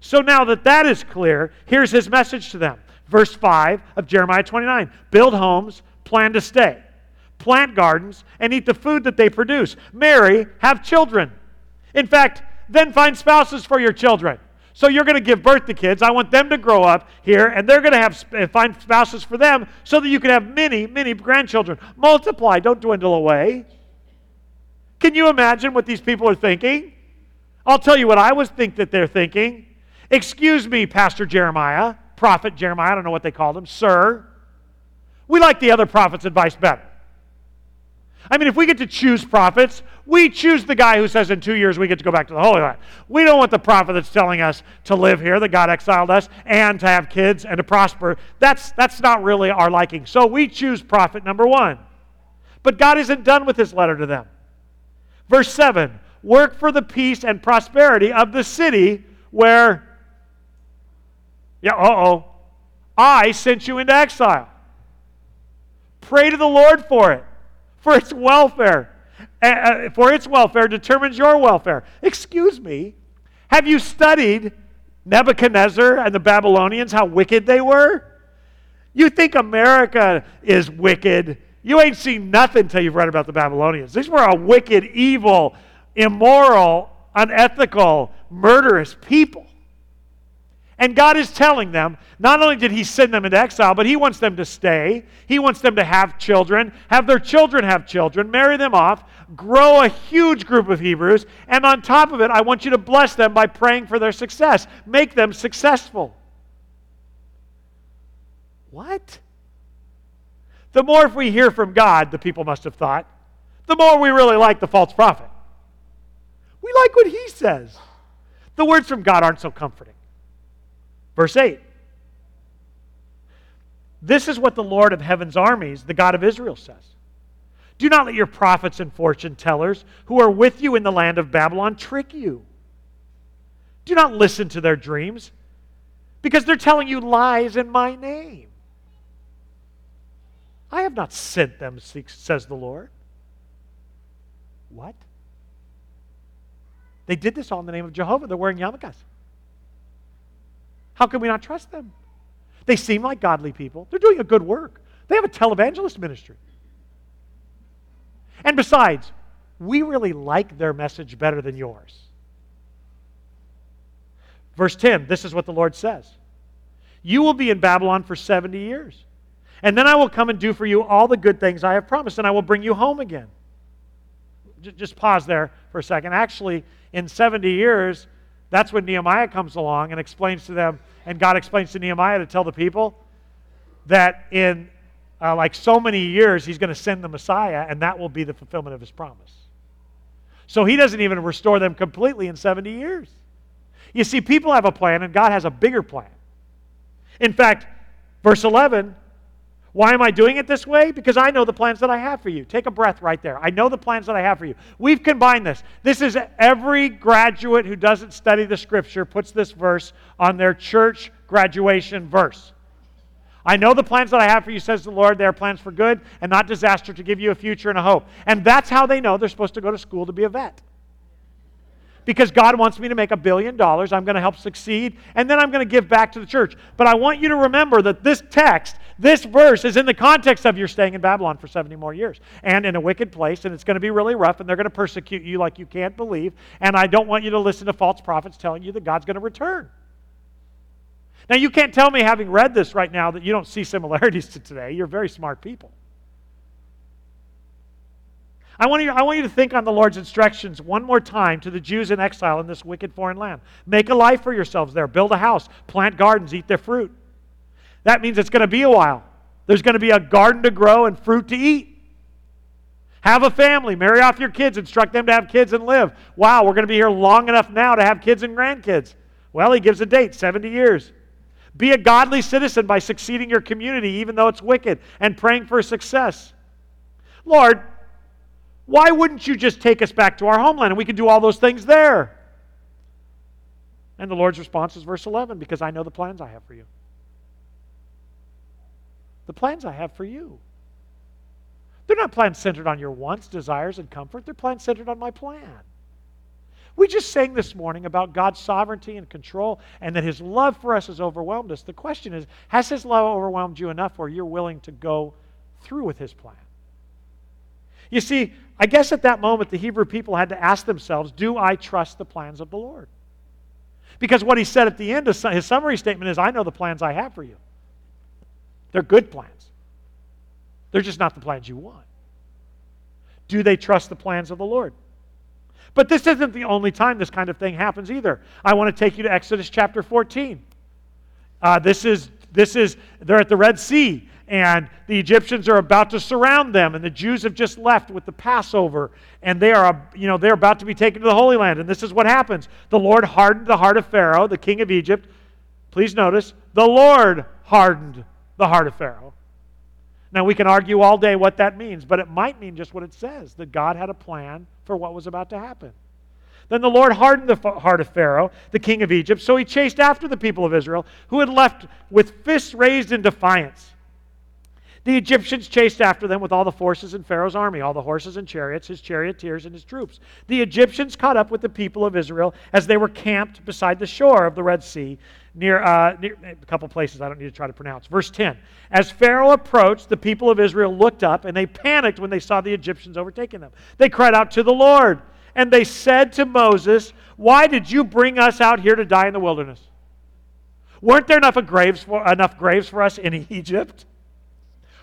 Speaker 2: So now that that is clear, here's his message to them. Verse 5 of Jeremiah 29 Build homes, plan to stay, plant gardens, and eat the food that they produce. Marry, have children. In fact, then find spouses for your children. So you're going to give birth to kids. I want them to grow up here, and they're going to have uh, find spouses for them, so that you can have many, many grandchildren. Multiply. Don't dwindle away. Can you imagine what these people are thinking? I'll tell you what I would think that they're thinking. Excuse me, Pastor Jeremiah, Prophet Jeremiah, I don't know what they called him, sir. We like the other prophet's advice better. I mean, if we get to choose prophets, we choose the guy who says in two years we get to go back to the Holy Land. We don't want the prophet that's telling us to live here, that God exiled us, and to have kids and to prosper. That's, that's not really our liking. So we choose prophet number one. But God isn't done with his letter to them. Verse 7 Work for the peace and prosperity of the city where yeah, uh oh. I sent you into exile. Pray to the Lord for it, for its welfare. For its welfare determines your welfare. Excuse me. Have you studied Nebuchadnezzar and the Babylonians, how wicked they were? You think America is wicked. You ain't seen nothing until you've read about the Babylonians. These were a wicked, evil, immoral, unethical, murderous people. And God is telling them, not only did He send them into exile, but He wants them to stay. He wants them to have children, have their children have children, marry them off, grow a huge group of Hebrews, and on top of it, I want you to bless them by praying for their success. Make them successful. What? The more if we hear from God, the people must have thought, the more we really like the false prophet. We like what he says. The words from God aren't so comforting. Verse 8. This is what the Lord of heaven's armies, the God of Israel, says. Do not let your prophets and fortune tellers who are with you in the land of Babylon trick you. Do not listen to their dreams because they're telling you lies in my name. I have not sent them, says the Lord. What? They did this all in the name of Jehovah. They're wearing yarmulkes. How can we not trust them? They seem like godly people. They're doing a good work. They have a televangelist ministry. And besides, we really like their message better than yours. Verse 10 this is what the Lord says You will be in Babylon for 70 years. And then I will come and do for you all the good things I have promised, and I will bring you home again. Just pause there for a second. Actually, in 70 years, that's when Nehemiah comes along and explains to them, and God explains to Nehemiah to tell the people that in uh, like so many years, he's going to send the Messiah, and that will be the fulfillment of his promise. So he doesn't even restore them completely in 70 years. You see, people have a plan, and God has a bigger plan. In fact, verse 11 why am I doing it this way? Because I know the plans that I have for you. Take a breath right there. I know the plans that I have for you. We've combined this. This is every graduate who doesn't study the scripture puts this verse on their church graduation verse. I know the plans that I have for you, says the Lord. They are plans for good and not disaster to give you a future and a hope. And that's how they know they're supposed to go to school to be a vet. Because God wants me to make a billion dollars. I'm going to help succeed, and then I'm going to give back to the church. But I want you to remember that this text this verse is in the context of you're staying in Babylon for 70 more years and in a wicked place, and it's going to be really rough, and they're going to persecute you like you can't believe. And I don't want you to listen to false prophets telling you that God's going to return. Now, you can't tell me, having read this right now, that you don't see similarities to today. You're very smart people. I want, you, I want you to think on the Lord's instructions one more time to the Jews in exile in this wicked foreign land. Make a life for yourselves there. Build a house, plant gardens, eat their fruit. That means it's going to be a while. There's going to be a garden to grow and fruit to eat. Have a family, marry off your kids, instruct them to have kids and live. Wow, we're going to be here long enough now to have kids and grandkids. Well, he gives a date 70 years. Be a godly citizen by succeeding your community, even though it's wicked, and praying for success. Lord, why wouldn't you just take us back to our homeland and we could do all those things there? And the Lord's response is verse 11 because I know the plans I have for you the plans I have for you. They're not plans centered on your wants, desires, and comfort. They're plans centered on my plan. We just sang this morning about God's sovereignty and control and that His love for us has overwhelmed us. The question is Has His love overwhelmed you enough where you're willing to go through with His plan? You see, I guess at that moment the Hebrew people had to ask themselves Do I trust the plans of the Lord? Because what He said at the end of his summary statement is I know the plans I have for you. They're good plans. They're just not the plans you want. Do they trust the plans of the Lord? But this isn't the only time this kind of thing happens either. I want to take you to Exodus chapter 14. Uh, this is this is they're at the Red Sea and the Egyptians are about to surround them and the Jews have just left with the Passover and they are you know they're about to be taken to the Holy Land and this is what happens. The Lord hardened the heart of Pharaoh, the king of Egypt. Please notice, the Lord hardened the heart of Pharaoh. Now, we can argue all day what that means, but it might mean just what it says that God had a plan for what was about to happen. Then the Lord hardened the heart of Pharaoh, the king of Egypt, so he chased after the people of Israel, who had left with fists raised in defiance. The Egyptians chased after them with all the forces in Pharaoh's army, all the horses and chariots, his charioteers, and his troops. The Egyptians caught up with the people of Israel as they were camped beside the shore of the Red Sea, near, uh, near a couple places I don't need to try to pronounce. Verse 10 As Pharaoh approached, the people of Israel looked up and they panicked when they saw the Egyptians overtaking them. They cried out to the Lord and they said to Moses, Why did you bring us out here to die in the wilderness? Weren't there enough graves for, enough graves for us in Egypt?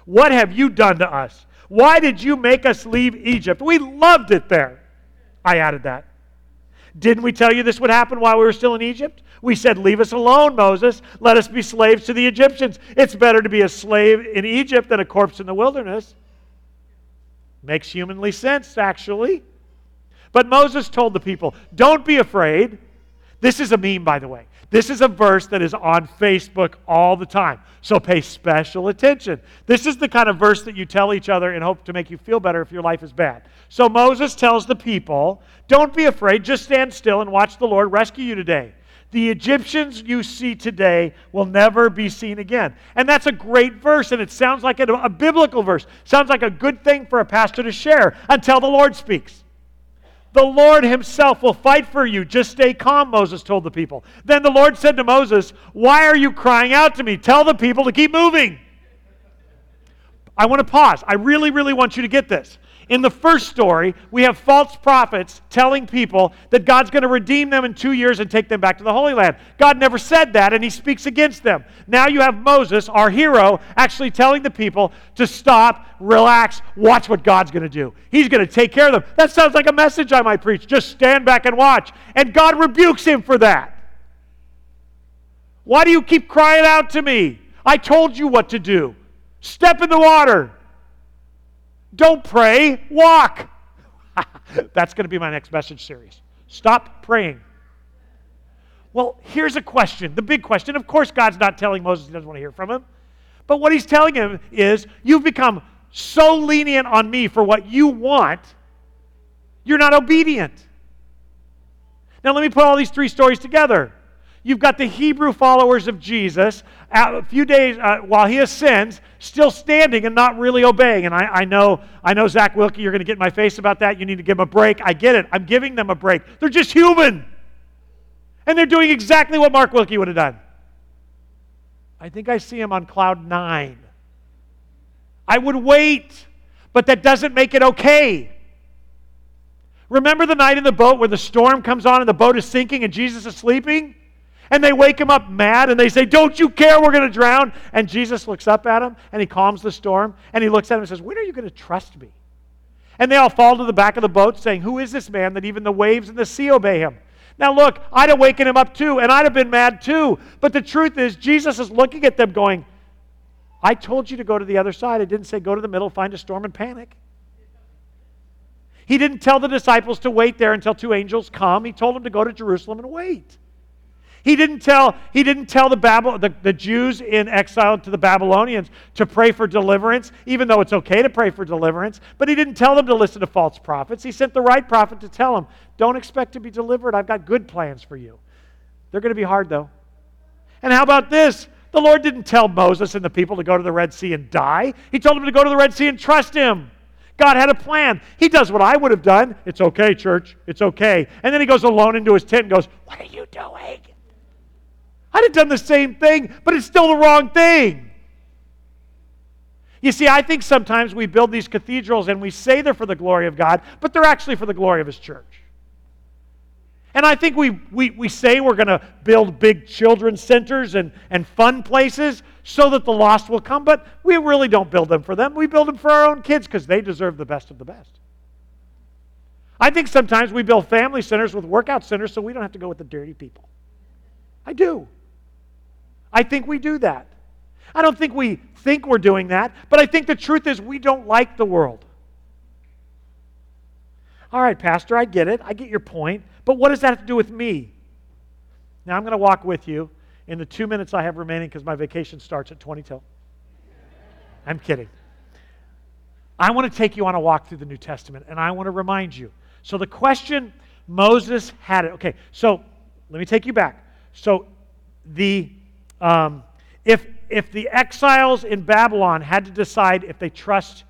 Speaker 2: What have you done to us? Why did you make us leave Egypt? We loved it there. I added that. Didn't we tell you this would happen while we were still in Egypt? We said, Leave us alone, Moses. Let us be slaves to the Egyptians. It's better to be a slave in Egypt than a corpse in the wilderness. Makes humanly sense, actually. But Moses told the people, Don't be afraid. This is a meme, by the way. This is a verse that is on Facebook all the time. So pay special attention. This is the kind of verse that you tell each other in hope to make you feel better if your life is bad. So Moses tells the people, Don't be afraid, just stand still and watch the Lord rescue you today. The Egyptians you see today will never be seen again. And that's a great verse, and it sounds like a, a biblical verse. Sounds like a good thing for a pastor to share until the Lord speaks. The Lord himself will fight for you. Just stay calm, Moses told the people. Then the Lord said to Moses, Why are you crying out to me? Tell the people to keep moving. I want to pause. I really, really want you to get this. In the first story, we have false prophets telling people that God's going to redeem them in two years and take them back to the Holy Land. God never said that, and he speaks against them. Now you have Moses, our hero, actually telling the people to stop, relax, watch what God's going to do. He's going to take care of them. That sounds like a message I might preach. Just stand back and watch. And God rebukes him for that. Why do you keep crying out to me? I told you what to do. Step in the water. Don't pray, walk. That's going to be my next message series. Stop praying. Well, here's a question the big question. Of course, God's not telling Moses he doesn't want to hear from him. But what he's telling him is, You've become so lenient on me for what you want, you're not obedient. Now, let me put all these three stories together. You've got the Hebrew followers of Jesus, a few days uh, while he ascends, still standing and not really obeying. And I, I know, I know, Zach Wilkie, you're going to get in my face about that. You need to give them a break. I get it. I'm giving them a break. They're just human. And they're doing exactly what Mark Wilkie would have done. I think I see him on cloud nine. I would wait, but that doesn't make it okay. Remember the night in the boat where the storm comes on and the boat is sinking and Jesus is sleeping? And they wake him up mad and they say, Don't you care we're going to drown? And Jesus looks up at him and he calms the storm and he looks at him and says, When are you going to trust me? And they all fall to the back of the boat saying, Who is this man that even the waves and the sea obey him? Now, look, I'd have waken him up too and I'd have been mad too. But the truth is, Jesus is looking at them going, I told you to go to the other side. I didn't say go to the middle, find a storm, and panic. He didn't tell the disciples to wait there until two angels come. He told them to go to Jerusalem and wait. He didn't tell, he didn't tell the, Babel, the, the Jews in exile to the Babylonians to pray for deliverance, even though it's okay to pray for deliverance. But he didn't tell them to listen to false prophets. He sent the right prophet to tell them, don't expect to be delivered. I've got good plans for you. They're going to be hard, though. And how about this? The Lord didn't tell Moses and the people to go to the Red Sea and die. He told them to go to the Red Sea and trust Him. God had a plan. He does what I would have done. It's okay, church. It's okay. And then he goes alone into his tent and goes, What are you doing? I'd have done the same thing, but it's still the wrong thing. You see, I think sometimes we build these cathedrals and we say they're for the glory of God, but they're actually for the glory of His church. And I think we, we, we say we're going to build big children's centers and, and fun places so that the lost will come, but we really don't build them for them. We build them for our own kids because they deserve the best of the best. I think sometimes we build family centers with workout centers so we don't have to go with the dirty people. I do. I think we do that. I don't think we think we're doing that, but I think the truth is we don't like the world. All right, Pastor, I get it. I get your point. But what does that have to do with me? Now, I'm going to walk with you in the two minutes I have remaining because my vacation starts at 20 till. I'm kidding. I want to take you on a walk through the New Testament, and I want to remind you. So, the question Moses had it. Okay, so let me take you back. So, the um, if, if the exiles in Babylon had to decide if they trust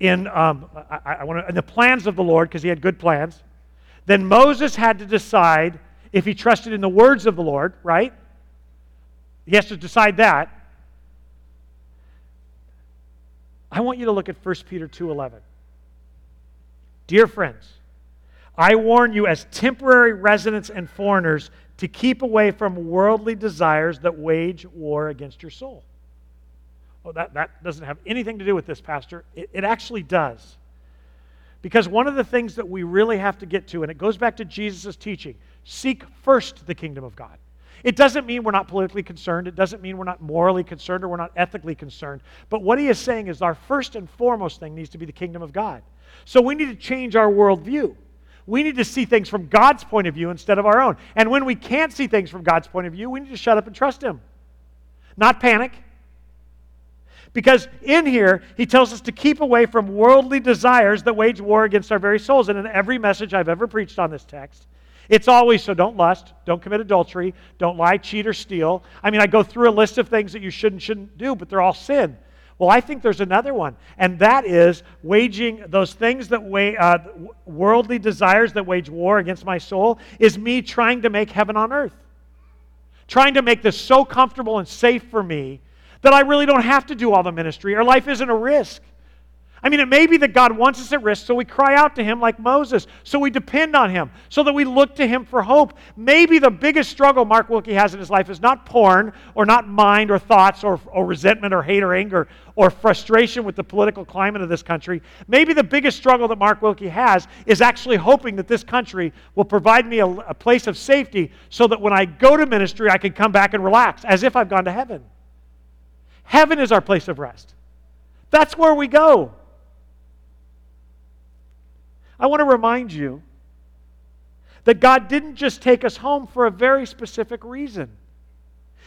Speaker 2: in, um, I, I wanna, in the plans of the Lord, because he had good plans, then Moses had to decide if he trusted in the words of the Lord, right? He has to decide that. I want you to look at 1 Peter 2:11. Dear friends, I warn you as temporary residents and foreigners to keep away from worldly desires that wage war against your soul. Oh, that, that doesn't have anything to do with this, Pastor. It, it actually does. Because one of the things that we really have to get to, and it goes back to Jesus' teaching seek first the kingdom of God. It doesn't mean we're not politically concerned. It doesn't mean we're not morally concerned or we're not ethically concerned. But what he is saying is our first and foremost thing needs to be the kingdom of God. So we need to change our worldview. We need to see things from God's point of view instead of our own. And when we can't see things from God's point of view, we need to shut up and trust Him, not panic. Because in here, he tells us to keep away from worldly desires that wage war against our very souls. And in every message I've ever preached on this text, it's always so don't lust, don't commit adultery, don't lie, cheat, or steal. I mean, I go through a list of things that you should and shouldn't do, but they're all sin. Well, I think there's another one, and that is waging those things that weigh, uh, worldly desires that wage war against my soul, is me trying to make heaven on earth. Trying to make this so comfortable and safe for me that I really don't have to do all the ministry, or life isn't a risk. I mean, it may be that God wants us at risk, so we cry out to Him like Moses, so we depend on Him, so that we look to Him for hope. Maybe the biggest struggle Mark Wilkie has in his life is not porn, or not mind, or thoughts, or, or resentment, or hate, or anger, or frustration with the political climate of this country. Maybe the biggest struggle that Mark Wilkie has is actually hoping that this country will provide me a, a place of safety so that when I go to ministry, I can come back and relax, as if I've gone to heaven. Heaven is our place of rest. That's where we go. I want to remind you That God didn't just take us home for a very specific reason.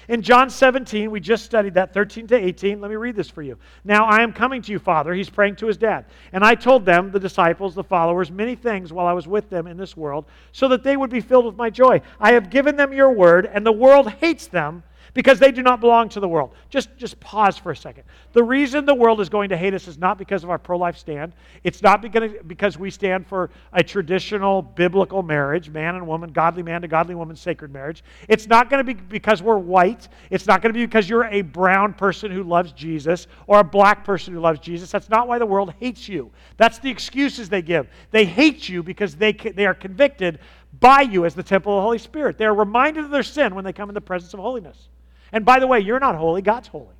Speaker 2: In John 17, we just studied that 13 to 18. Let me read this for you. Now I am coming to you, Father. He's praying to his dad. And I told them, the disciples, the followers, many things while I was with them in this world, so that they would be filled with my joy. I have given them your word, and the world hates them because they do not belong to the world. Just, just pause for a second. The reason the world is going to hate us is not because of our pro life stand. It's not because we stand for a traditional biblical marriage, man and woman, godly man to godly woman, sacred marriage. It's not going to be because we're white. It's not going to be because you're a brown person who loves Jesus or a black person who loves Jesus. That's not why the world hates you. That's the excuses they give. They hate you because they, they are convicted by you as the temple of the Holy Spirit. They are reminded of their sin when they come in the presence of holiness. And by the way, you're not holy, God's holy.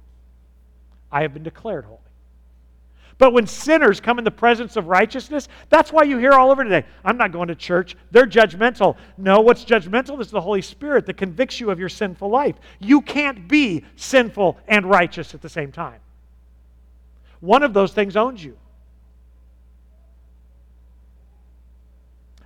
Speaker 2: I have been declared holy. But when sinners come in the presence of righteousness, that's why you hear all over today, I'm not going to church. They're judgmental. No, what's judgmental is the Holy Spirit that convicts you of your sinful life. You can't be sinful and righteous at the same time. One of those things owns you.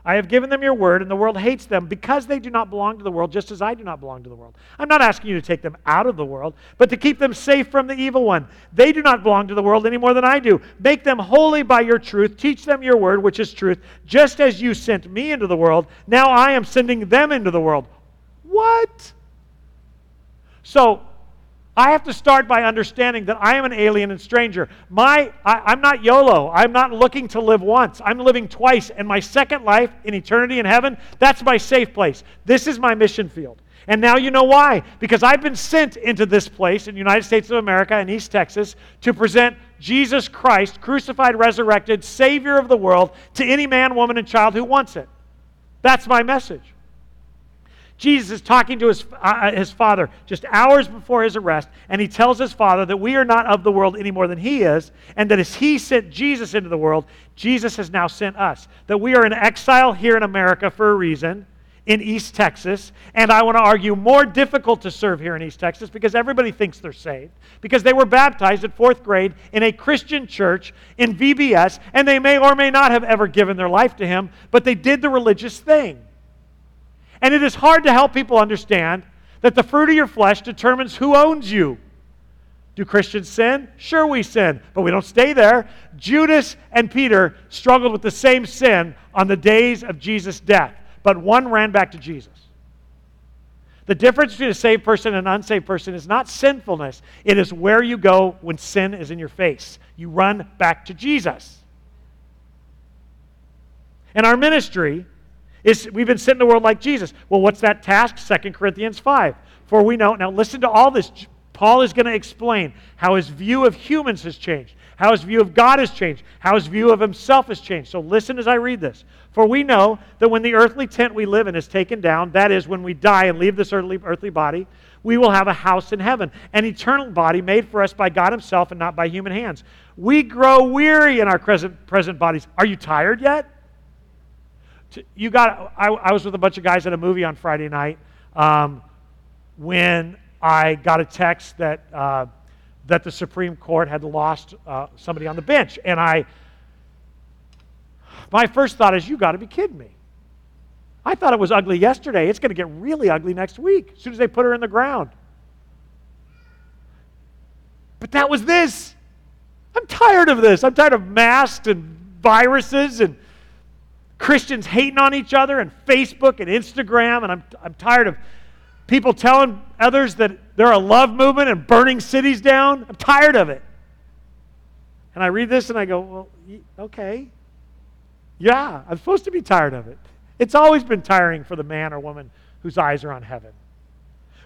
Speaker 2: I have given them your word, and the world hates them because they do not belong to the world, just as I do not belong to the world. I'm not asking you to take them out of the world, but to keep them safe from the evil one. They do not belong to the world any more than I do. Make them holy by your truth. Teach them your word, which is truth, just as you sent me into the world. Now I am sending them into the world. What? So, I have to start by understanding that I am an alien and stranger. My, I, am not YOLO. I'm not looking to live once. I'm living twice. And my second life in eternity in heaven, that's my safe place. This is my mission field. And now you know why. Because I've been sent into this place in the United States of America in East Texas to present Jesus Christ, crucified, resurrected, Savior of the world, to any man, woman, and child who wants it. That's my message. Jesus is talking to his, uh, uh, his father just hours before his arrest, and he tells his father that we are not of the world any more than he is, and that as he sent Jesus into the world, Jesus has now sent us. That we are in exile here in America for a reason, in East Texas, and I want to argue more difficult to serve here in East Texas because everybody thinks they're saved, because they were baptized at fourth grade in a Christian church in VBS, and they may or may not have ever given their life to him, but they did the religious thing. And it is hard to help people understand that the fruit of your flesh determines who owns you. Do Christians sin? Sure, we sin, but we don't stay there. Judas and Peter struggled with the same sin on the days of Jesus' death, but one ran back to Jesus. The difference between a saved person and an unsaved person is not sinfulness, it is where you go when sin is in your face. You run back to Jesus. In our ministry, is we've been sent in the world like Jesus. Well, what's that task? 2 Corinthians 5. For we know, now listen to all this. Paul is going to explain how his view of humans has changed, how his view of God has changed, how his view of himself has changed. So listen as I read this. For we know that when the earthly tent we live in is taken down, that is, when we die and leave this earthly, earthly body, we will have a house in heaven, an eternal body made for us by God Himself and not by human hands. We grow weary in our present, present bodies. Are you tired yet? You got, I, I, was with a bunch of guys at a movie on Friday night um, when I got a text that, uh, that the Supreme Court had lost uh, somebody on the bench. And I, my first thought is, you got to be kidding me. I thought it was ugly yesterday. It's going to get really ugly next week as soon as they put her in the ground. But that was this. I'm tired of this. I'm tired of masks and viruses and Christians hating on each other and Facebook and Instagram, and I'm, I'm tired of people telling others that they're a love movement and burning cities down. I'm tired of it. And I read this and I go, well, okay. Yeah, I'm supposed to be tired of it. It's always been tiring for the man or woman whose eyes are on heaven.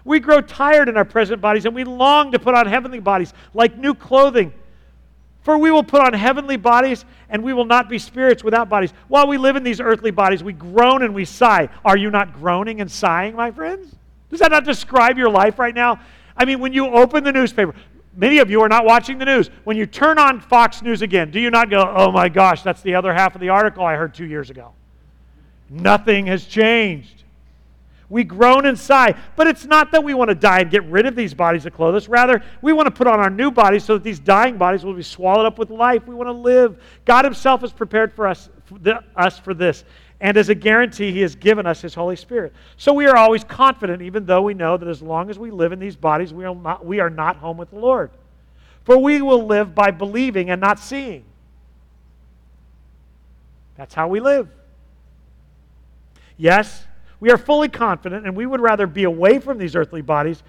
Speaker 2: We grow tired in our present bodies and we long to put on heavenly bodies like new clothing for we will put on heavenly bodies, and we will not be spirits without bodies. While we live in these earthly bodies, we groan and we sigh. Are you not groaning and sighing, my friends? Does that not describe your life right now? I mean, when you open the newspaper, many of you are not watching the news. When you turn on Fox News again, do you not go, oh my gosh, that's the other half of the article I heard two years ago? Nothing has changed. We groan and sigh. But it's not that we want to die and get rid of these bodies that clothe us. Rather, we want to put on our new bodies so that these dying bodies will be swallowed up with life. We want to live. God Himself has prepared for us, for, the, us for this. And as a guarantee, He has given us His Holy Spirit. So we are always confident, even though we know that as long as we live in these bodies, we are not, we are not home with the Lord. For we will live by believing and not seeing. That's how we live. Yes, we are fully confident, and we would rather be away from these earthly bodies,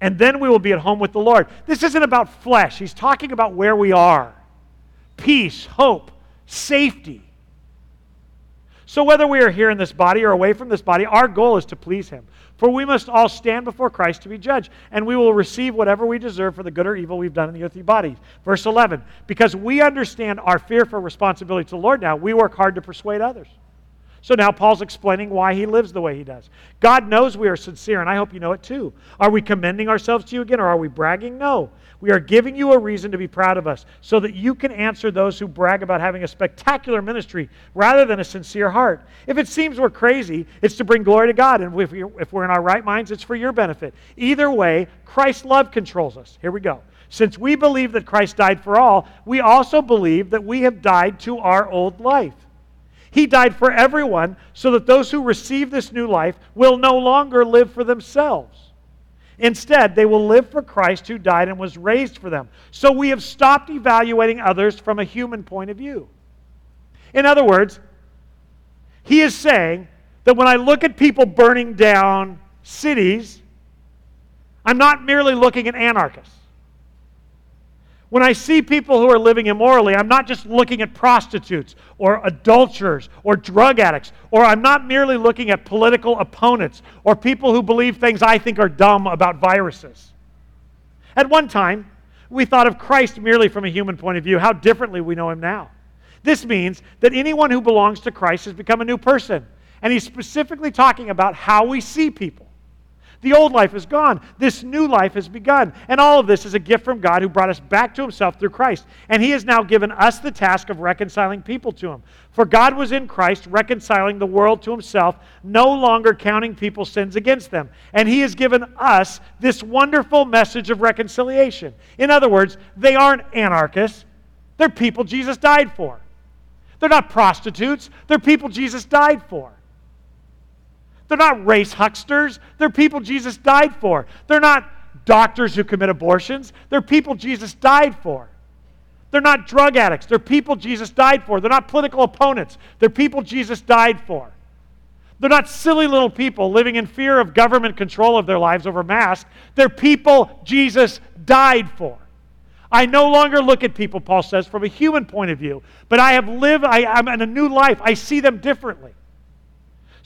Speaker 2: and then we will be at home with the Lord. This isn't about flesh, He's talking about where we are peace, hope, safety. So, whether we are here in this body or away from this body, our goal is to please Him. For we must all stand before Christ to be judged, and we will receive whatever we deserve for the good or evil we've done in the earthly bodies. Verse 11 Because we understand our fear for responsibility to the Lord now, we work hard to persuade others. So now Paul's explaining why he lives the way he does. God knows we are sincere, and I hope you know it too. Are we commending ourselves to you again, or are we bragging? No. We are giving you a reason to be proud of us so that you can answer those who brag about having a spectacular ministry rather than a sincere heart. If it seems we're crazy, it's to bring glory to God. And if, we're in our right minds, it's for your benefit. Either way, Christ's love controls us. Here we go. Since we believe that Christ died for all, we also believe that we have died to our old life. He died for everyone so that those who receive this new life will no longer live for themselves. Instead, they will live for Christ who died and was raised for them. So we have stopped evaluating others from a human point of view. In other words, he is saying that when I look at people burning down cities, I'm not merely looking at anarchists. When I see people who are living immorally, I'm not just looking at prostitutes or adulterers or drug addicts, or I'm not merely looking at political opponents or people who believe things I think are dumb about viruses. At one time, we thought of Christ merely from a human point of view. How differently we know him now. This means that anyone who belongs to Christ has become a new person. And he's specifically talking about how we see people. The old life is gone. This new life has begun. And all of this is a gift from God who brought us back to himself through Christ. And he has now given us the task of reconciling people to him. For God was in Christ reconciling the world to himself, no longer counting people's sins against them. And he has given us this wonderful message of reconciliation. In other words, they aren't anarchists, they're people Jesus died for. They're not prostitutes, they're people Jesus died for. They're not race hucksters. They're people Jesus died for. They're not doctors who commit abortions. They're people Jesus died for. They're not drug addicts. They're people Jesus died for. They're not political opponents. They're people Jesus died for. They're not silly little people living in fear of government control of their lives over masks. They're people Jesus died for. I no longer look at people, Paul says, from a human point of view, but I have lived, I, am in a new life. I see them differently.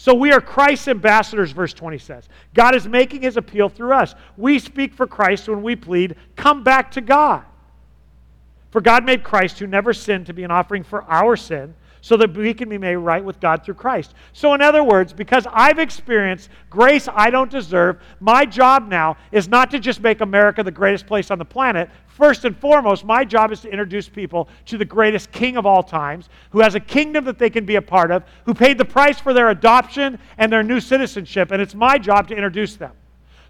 Speaker 2: So we are Christ's ambassadors, verse 20 says. God is making his appeal through us. We speak for Christ when we plead, come back to God. For God made Christ, who never sinned, to be an offering for our sin, so that we can be made right with God through Christ. So, in other words, because I've experienced grace I don't deserve, my job now is not to just make America the greatest place on the planet, First and foremost, my job is to introduce people to the greatest king of all times, who has a kingdom that they can be a part of, who paid the price for their adoption and their new citizenship, and it's my job to introduce them.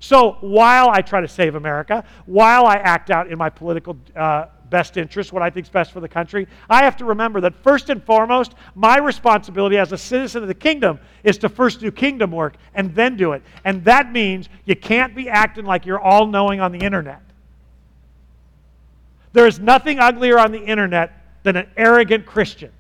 Speaker 2: So while I try to save America, while I act out in my political uh, best interest, what I think is best for the country, I have to remember that first and foremost, my responsibility as a citizen of the kingdom is to first do kingdom work and then do it. And that means you can't be acting like you're all knowing on the internet. There is nothing uglier on the internet than an arrogant Christian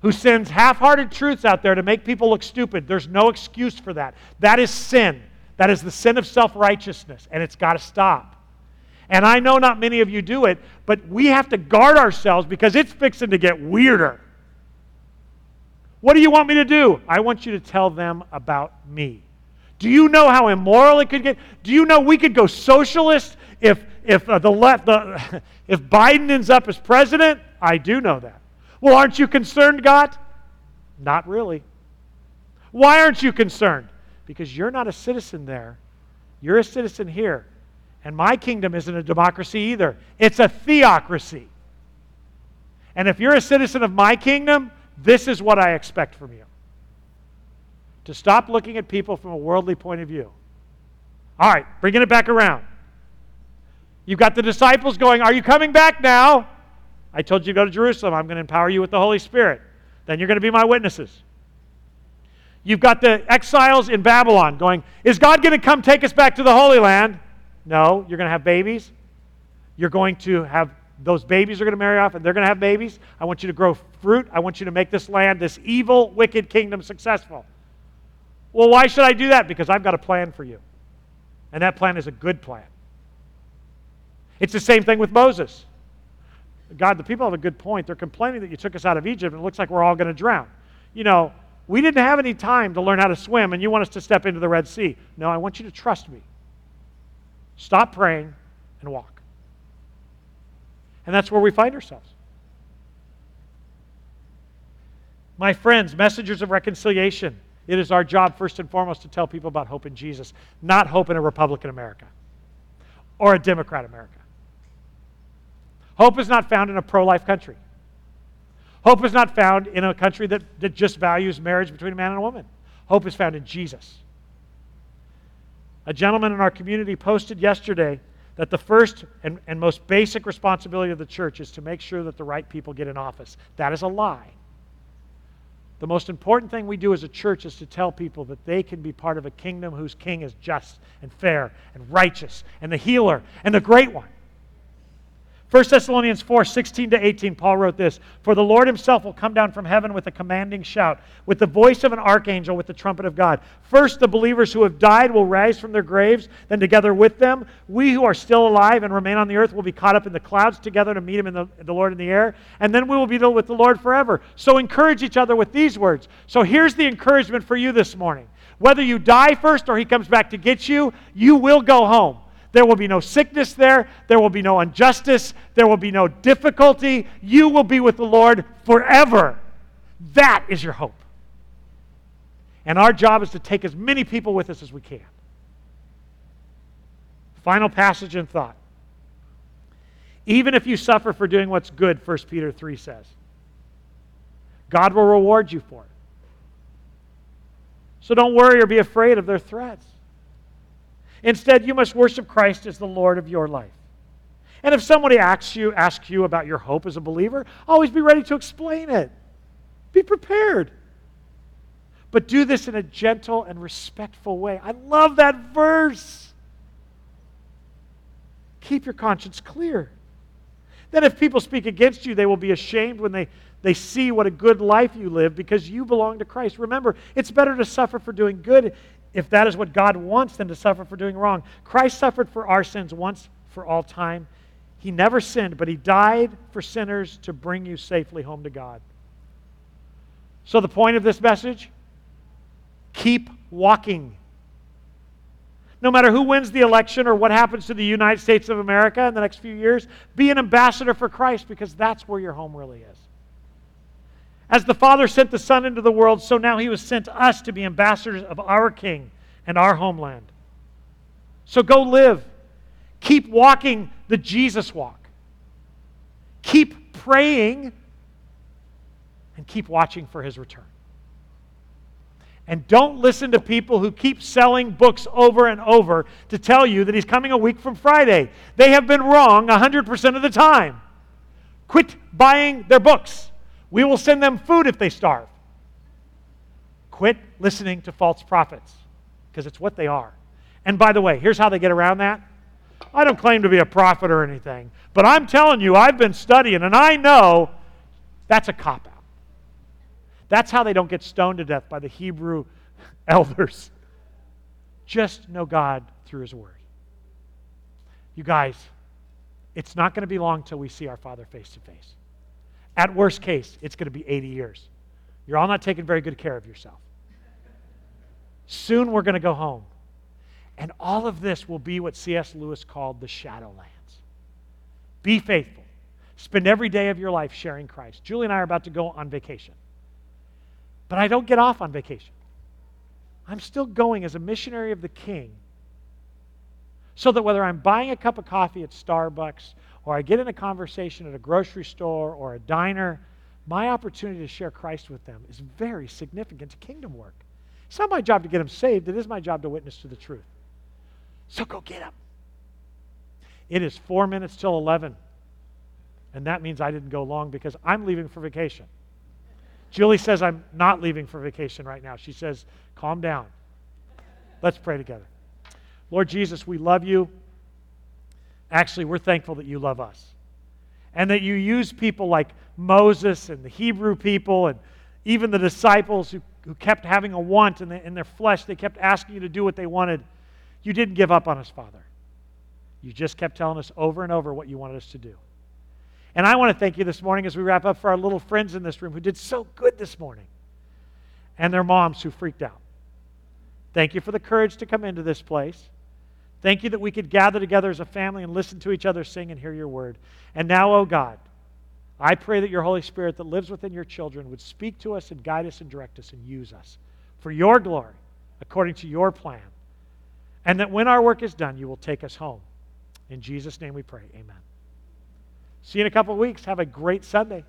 Speaker 2: who sends half hearted truths out there to make people look stupid. There's no excuse for that. That is sin. That is the sin of self righteousness, and it's got to stop. And I know not many of you do it, but we have to guard ourselves because it's fixing to get weirder. What do you want me to do? I want you to tell them about me. Do you know how immoral it could get? Do you know we could go socialist if if uh, the left, the, if Biden ends up as president, I do know that. Well, aren't you concerned, God? Not really. Why aren't you concerned? Because you're not a citizen there. You're a citizen here. And my kingdom isn't a democracy either, it's a theocracy. And if you're a citizen of my kingdom, this is what I expect from you to stop looking at people from a worldly point of view. All right, bringing it back around. You've got the disciples going, Are you coming back now? I told you to go to Jerusalem. I'm going to empower you with the Holy Spirit. then you're going to be my witnesses. You've got the exiles in Babylon going, Is God going to come take us back to the Holy Land? No, you're going to have babies. You're going to have those babies are going to marry off and they're going to have babies. I want you to grow fruit. I want you to make this land, this evil, wicked kingdom successful. Well, why should I do that? Because I've got a plan for you. And that plan is a good plan. It's the same thing with Moses. God, the people have a good point. They're complaining that you took us out of Egypt and it looks like we're all going to drown. You know, we didn't have any time to learn how to swim and you want us to step into the Red Sea. No, I want you to trust me. Stop praying and walk. And that's where we find ourselves. My friends, messengers of reconciliation, it is our job, first and foremost, to tell people about hope in Jesus, not hope in a Republican America or a Democrat America. Hope is not found in a pro life country. Hope is not found in a country that, that just values marriage between a man and a woman. Hope is found in Jesus. A gentleman in our community posted yesterday that the first and, and most basic responsibility of the church is to make sure that the right people get in office. That is a lie. The most important thing we do as a church is to tell people that they can be part of a kingdom whose king is just and fair and righteous and the healer and the great one. 1 Thessalonians 4 16 to 18, Paul wrote this For the Lord himself will come down from heaven with a commanding shout, with the voice of an archangel, with the trumpet of God. First, the believers who have died will rise from their graves, then, together with them, we who are still alive and remain on the earth will be caught up in the clouds together to meet him in the, the Lord in the air, and then we will be with the Lord forever. So, encourage each other with these words. So, here's the encouragement for you this morning. Whether you die first or he comes back to get you, you will go home. There will be no sickness there. There will be no injustice. There will be no difficulty. You will be with the Lord forever. That is your hope. And our job is to take as many people with us as we can. Final passage and thought. Even if you suffer for doing what's good, 1 Peter 3 says, God will reward you for it. So don't worry or be afraid of their threats. Instead, you must worship Christ as the Lord of your life. And if somebody asks you, asks you about your hope as a believer, always be ready to explain it. Be prepared. But do this in a gentle and respectful way. I love that verse. Keep your conscience clear. Then, if people speak against you, they will be ashamed when they, they see what a good life you live because you belong to Christ. Remember, it's better to suffer for doing good if that is what God wants them to suffer for doing wrong. Christ suffered for our sins once for all time. He never sinned, but he died for sinners to bring you safely home to God. So, the point of this message keep walking. No matter who wins the election or what happens to the United States of America in the next few years, be an ambassador for Christ because that's where your home really is. As the Father sent the Son into the world, so now He was sent us to be ambassadors of our King and our homeland. So go live. Keep walking the Jesus walk. Keep praying and keep watching for His return. And don't listen to people who keep selling books over and over to tell you that He's coming a week from Friday. They have been wrong 100% of the time. Quit buying their books. We will send them food if they starve. Quit listening to false prophets because it's what they are. And by the way, here's how they get around that. I don't claim to be a prophet or anything, but I'm telling you, I've been studying and I know that's a cop out. That's how they don't get stoned to death by the Hebrew elders. Just know God through His Word. You guys, it's not going to be long till we see our Father face to face. At worst case, it's going to be 80 years. You're all not taking very good care of yourself. Soon we're going to go home. And all of this will be what C.S. Lewis called the Shadowlands. Be faithful. Spend every day of your life sharing Christ. Julie and I are about to go on vacation. But I don't get off on vacation. I'm still going as a missionary of the King so that whether I'm buying a cup of coffee at Starbucks or I get in a conversation at a grocery store or a diner, my opportunity to share Christ with them is very significant to kingdom work. It's not my job to get them saved, it is my job to witness to the truth. So go get them. It is four minutes till 11. And that means I didn't go long because I'm leaving for vacation. Julie says, I'm not leaving for vacation right now. She says, calm down. Let's pray together. Lord Jesus, we love you. Actually, we're thankful that you love us and that you use people like Moses and the Hebrew people and even the disciples who, who kept having a want in, the, in their flesh. They kept asking you to do what they wanted. You didn't give up on us, Father. You just kept telling us over and over what you wanted us to do. And I want to thank you this morning as we wrap up for our little friends in this room who did so good this morning and their moms who freaked out. Thank you for the courage to come into this place. Thank you that we could gather together as a family and listen to each other sing and hear your word. And now, oh God, I pray that your Holy Spirit that lives within your children would speak to us and guide us and direct us and use us for your glory, according to your plan. And that when our work is done, you will take us home. In Jesus' name we pray. Amen. See you in a couple of weeks. Have a great Sunday.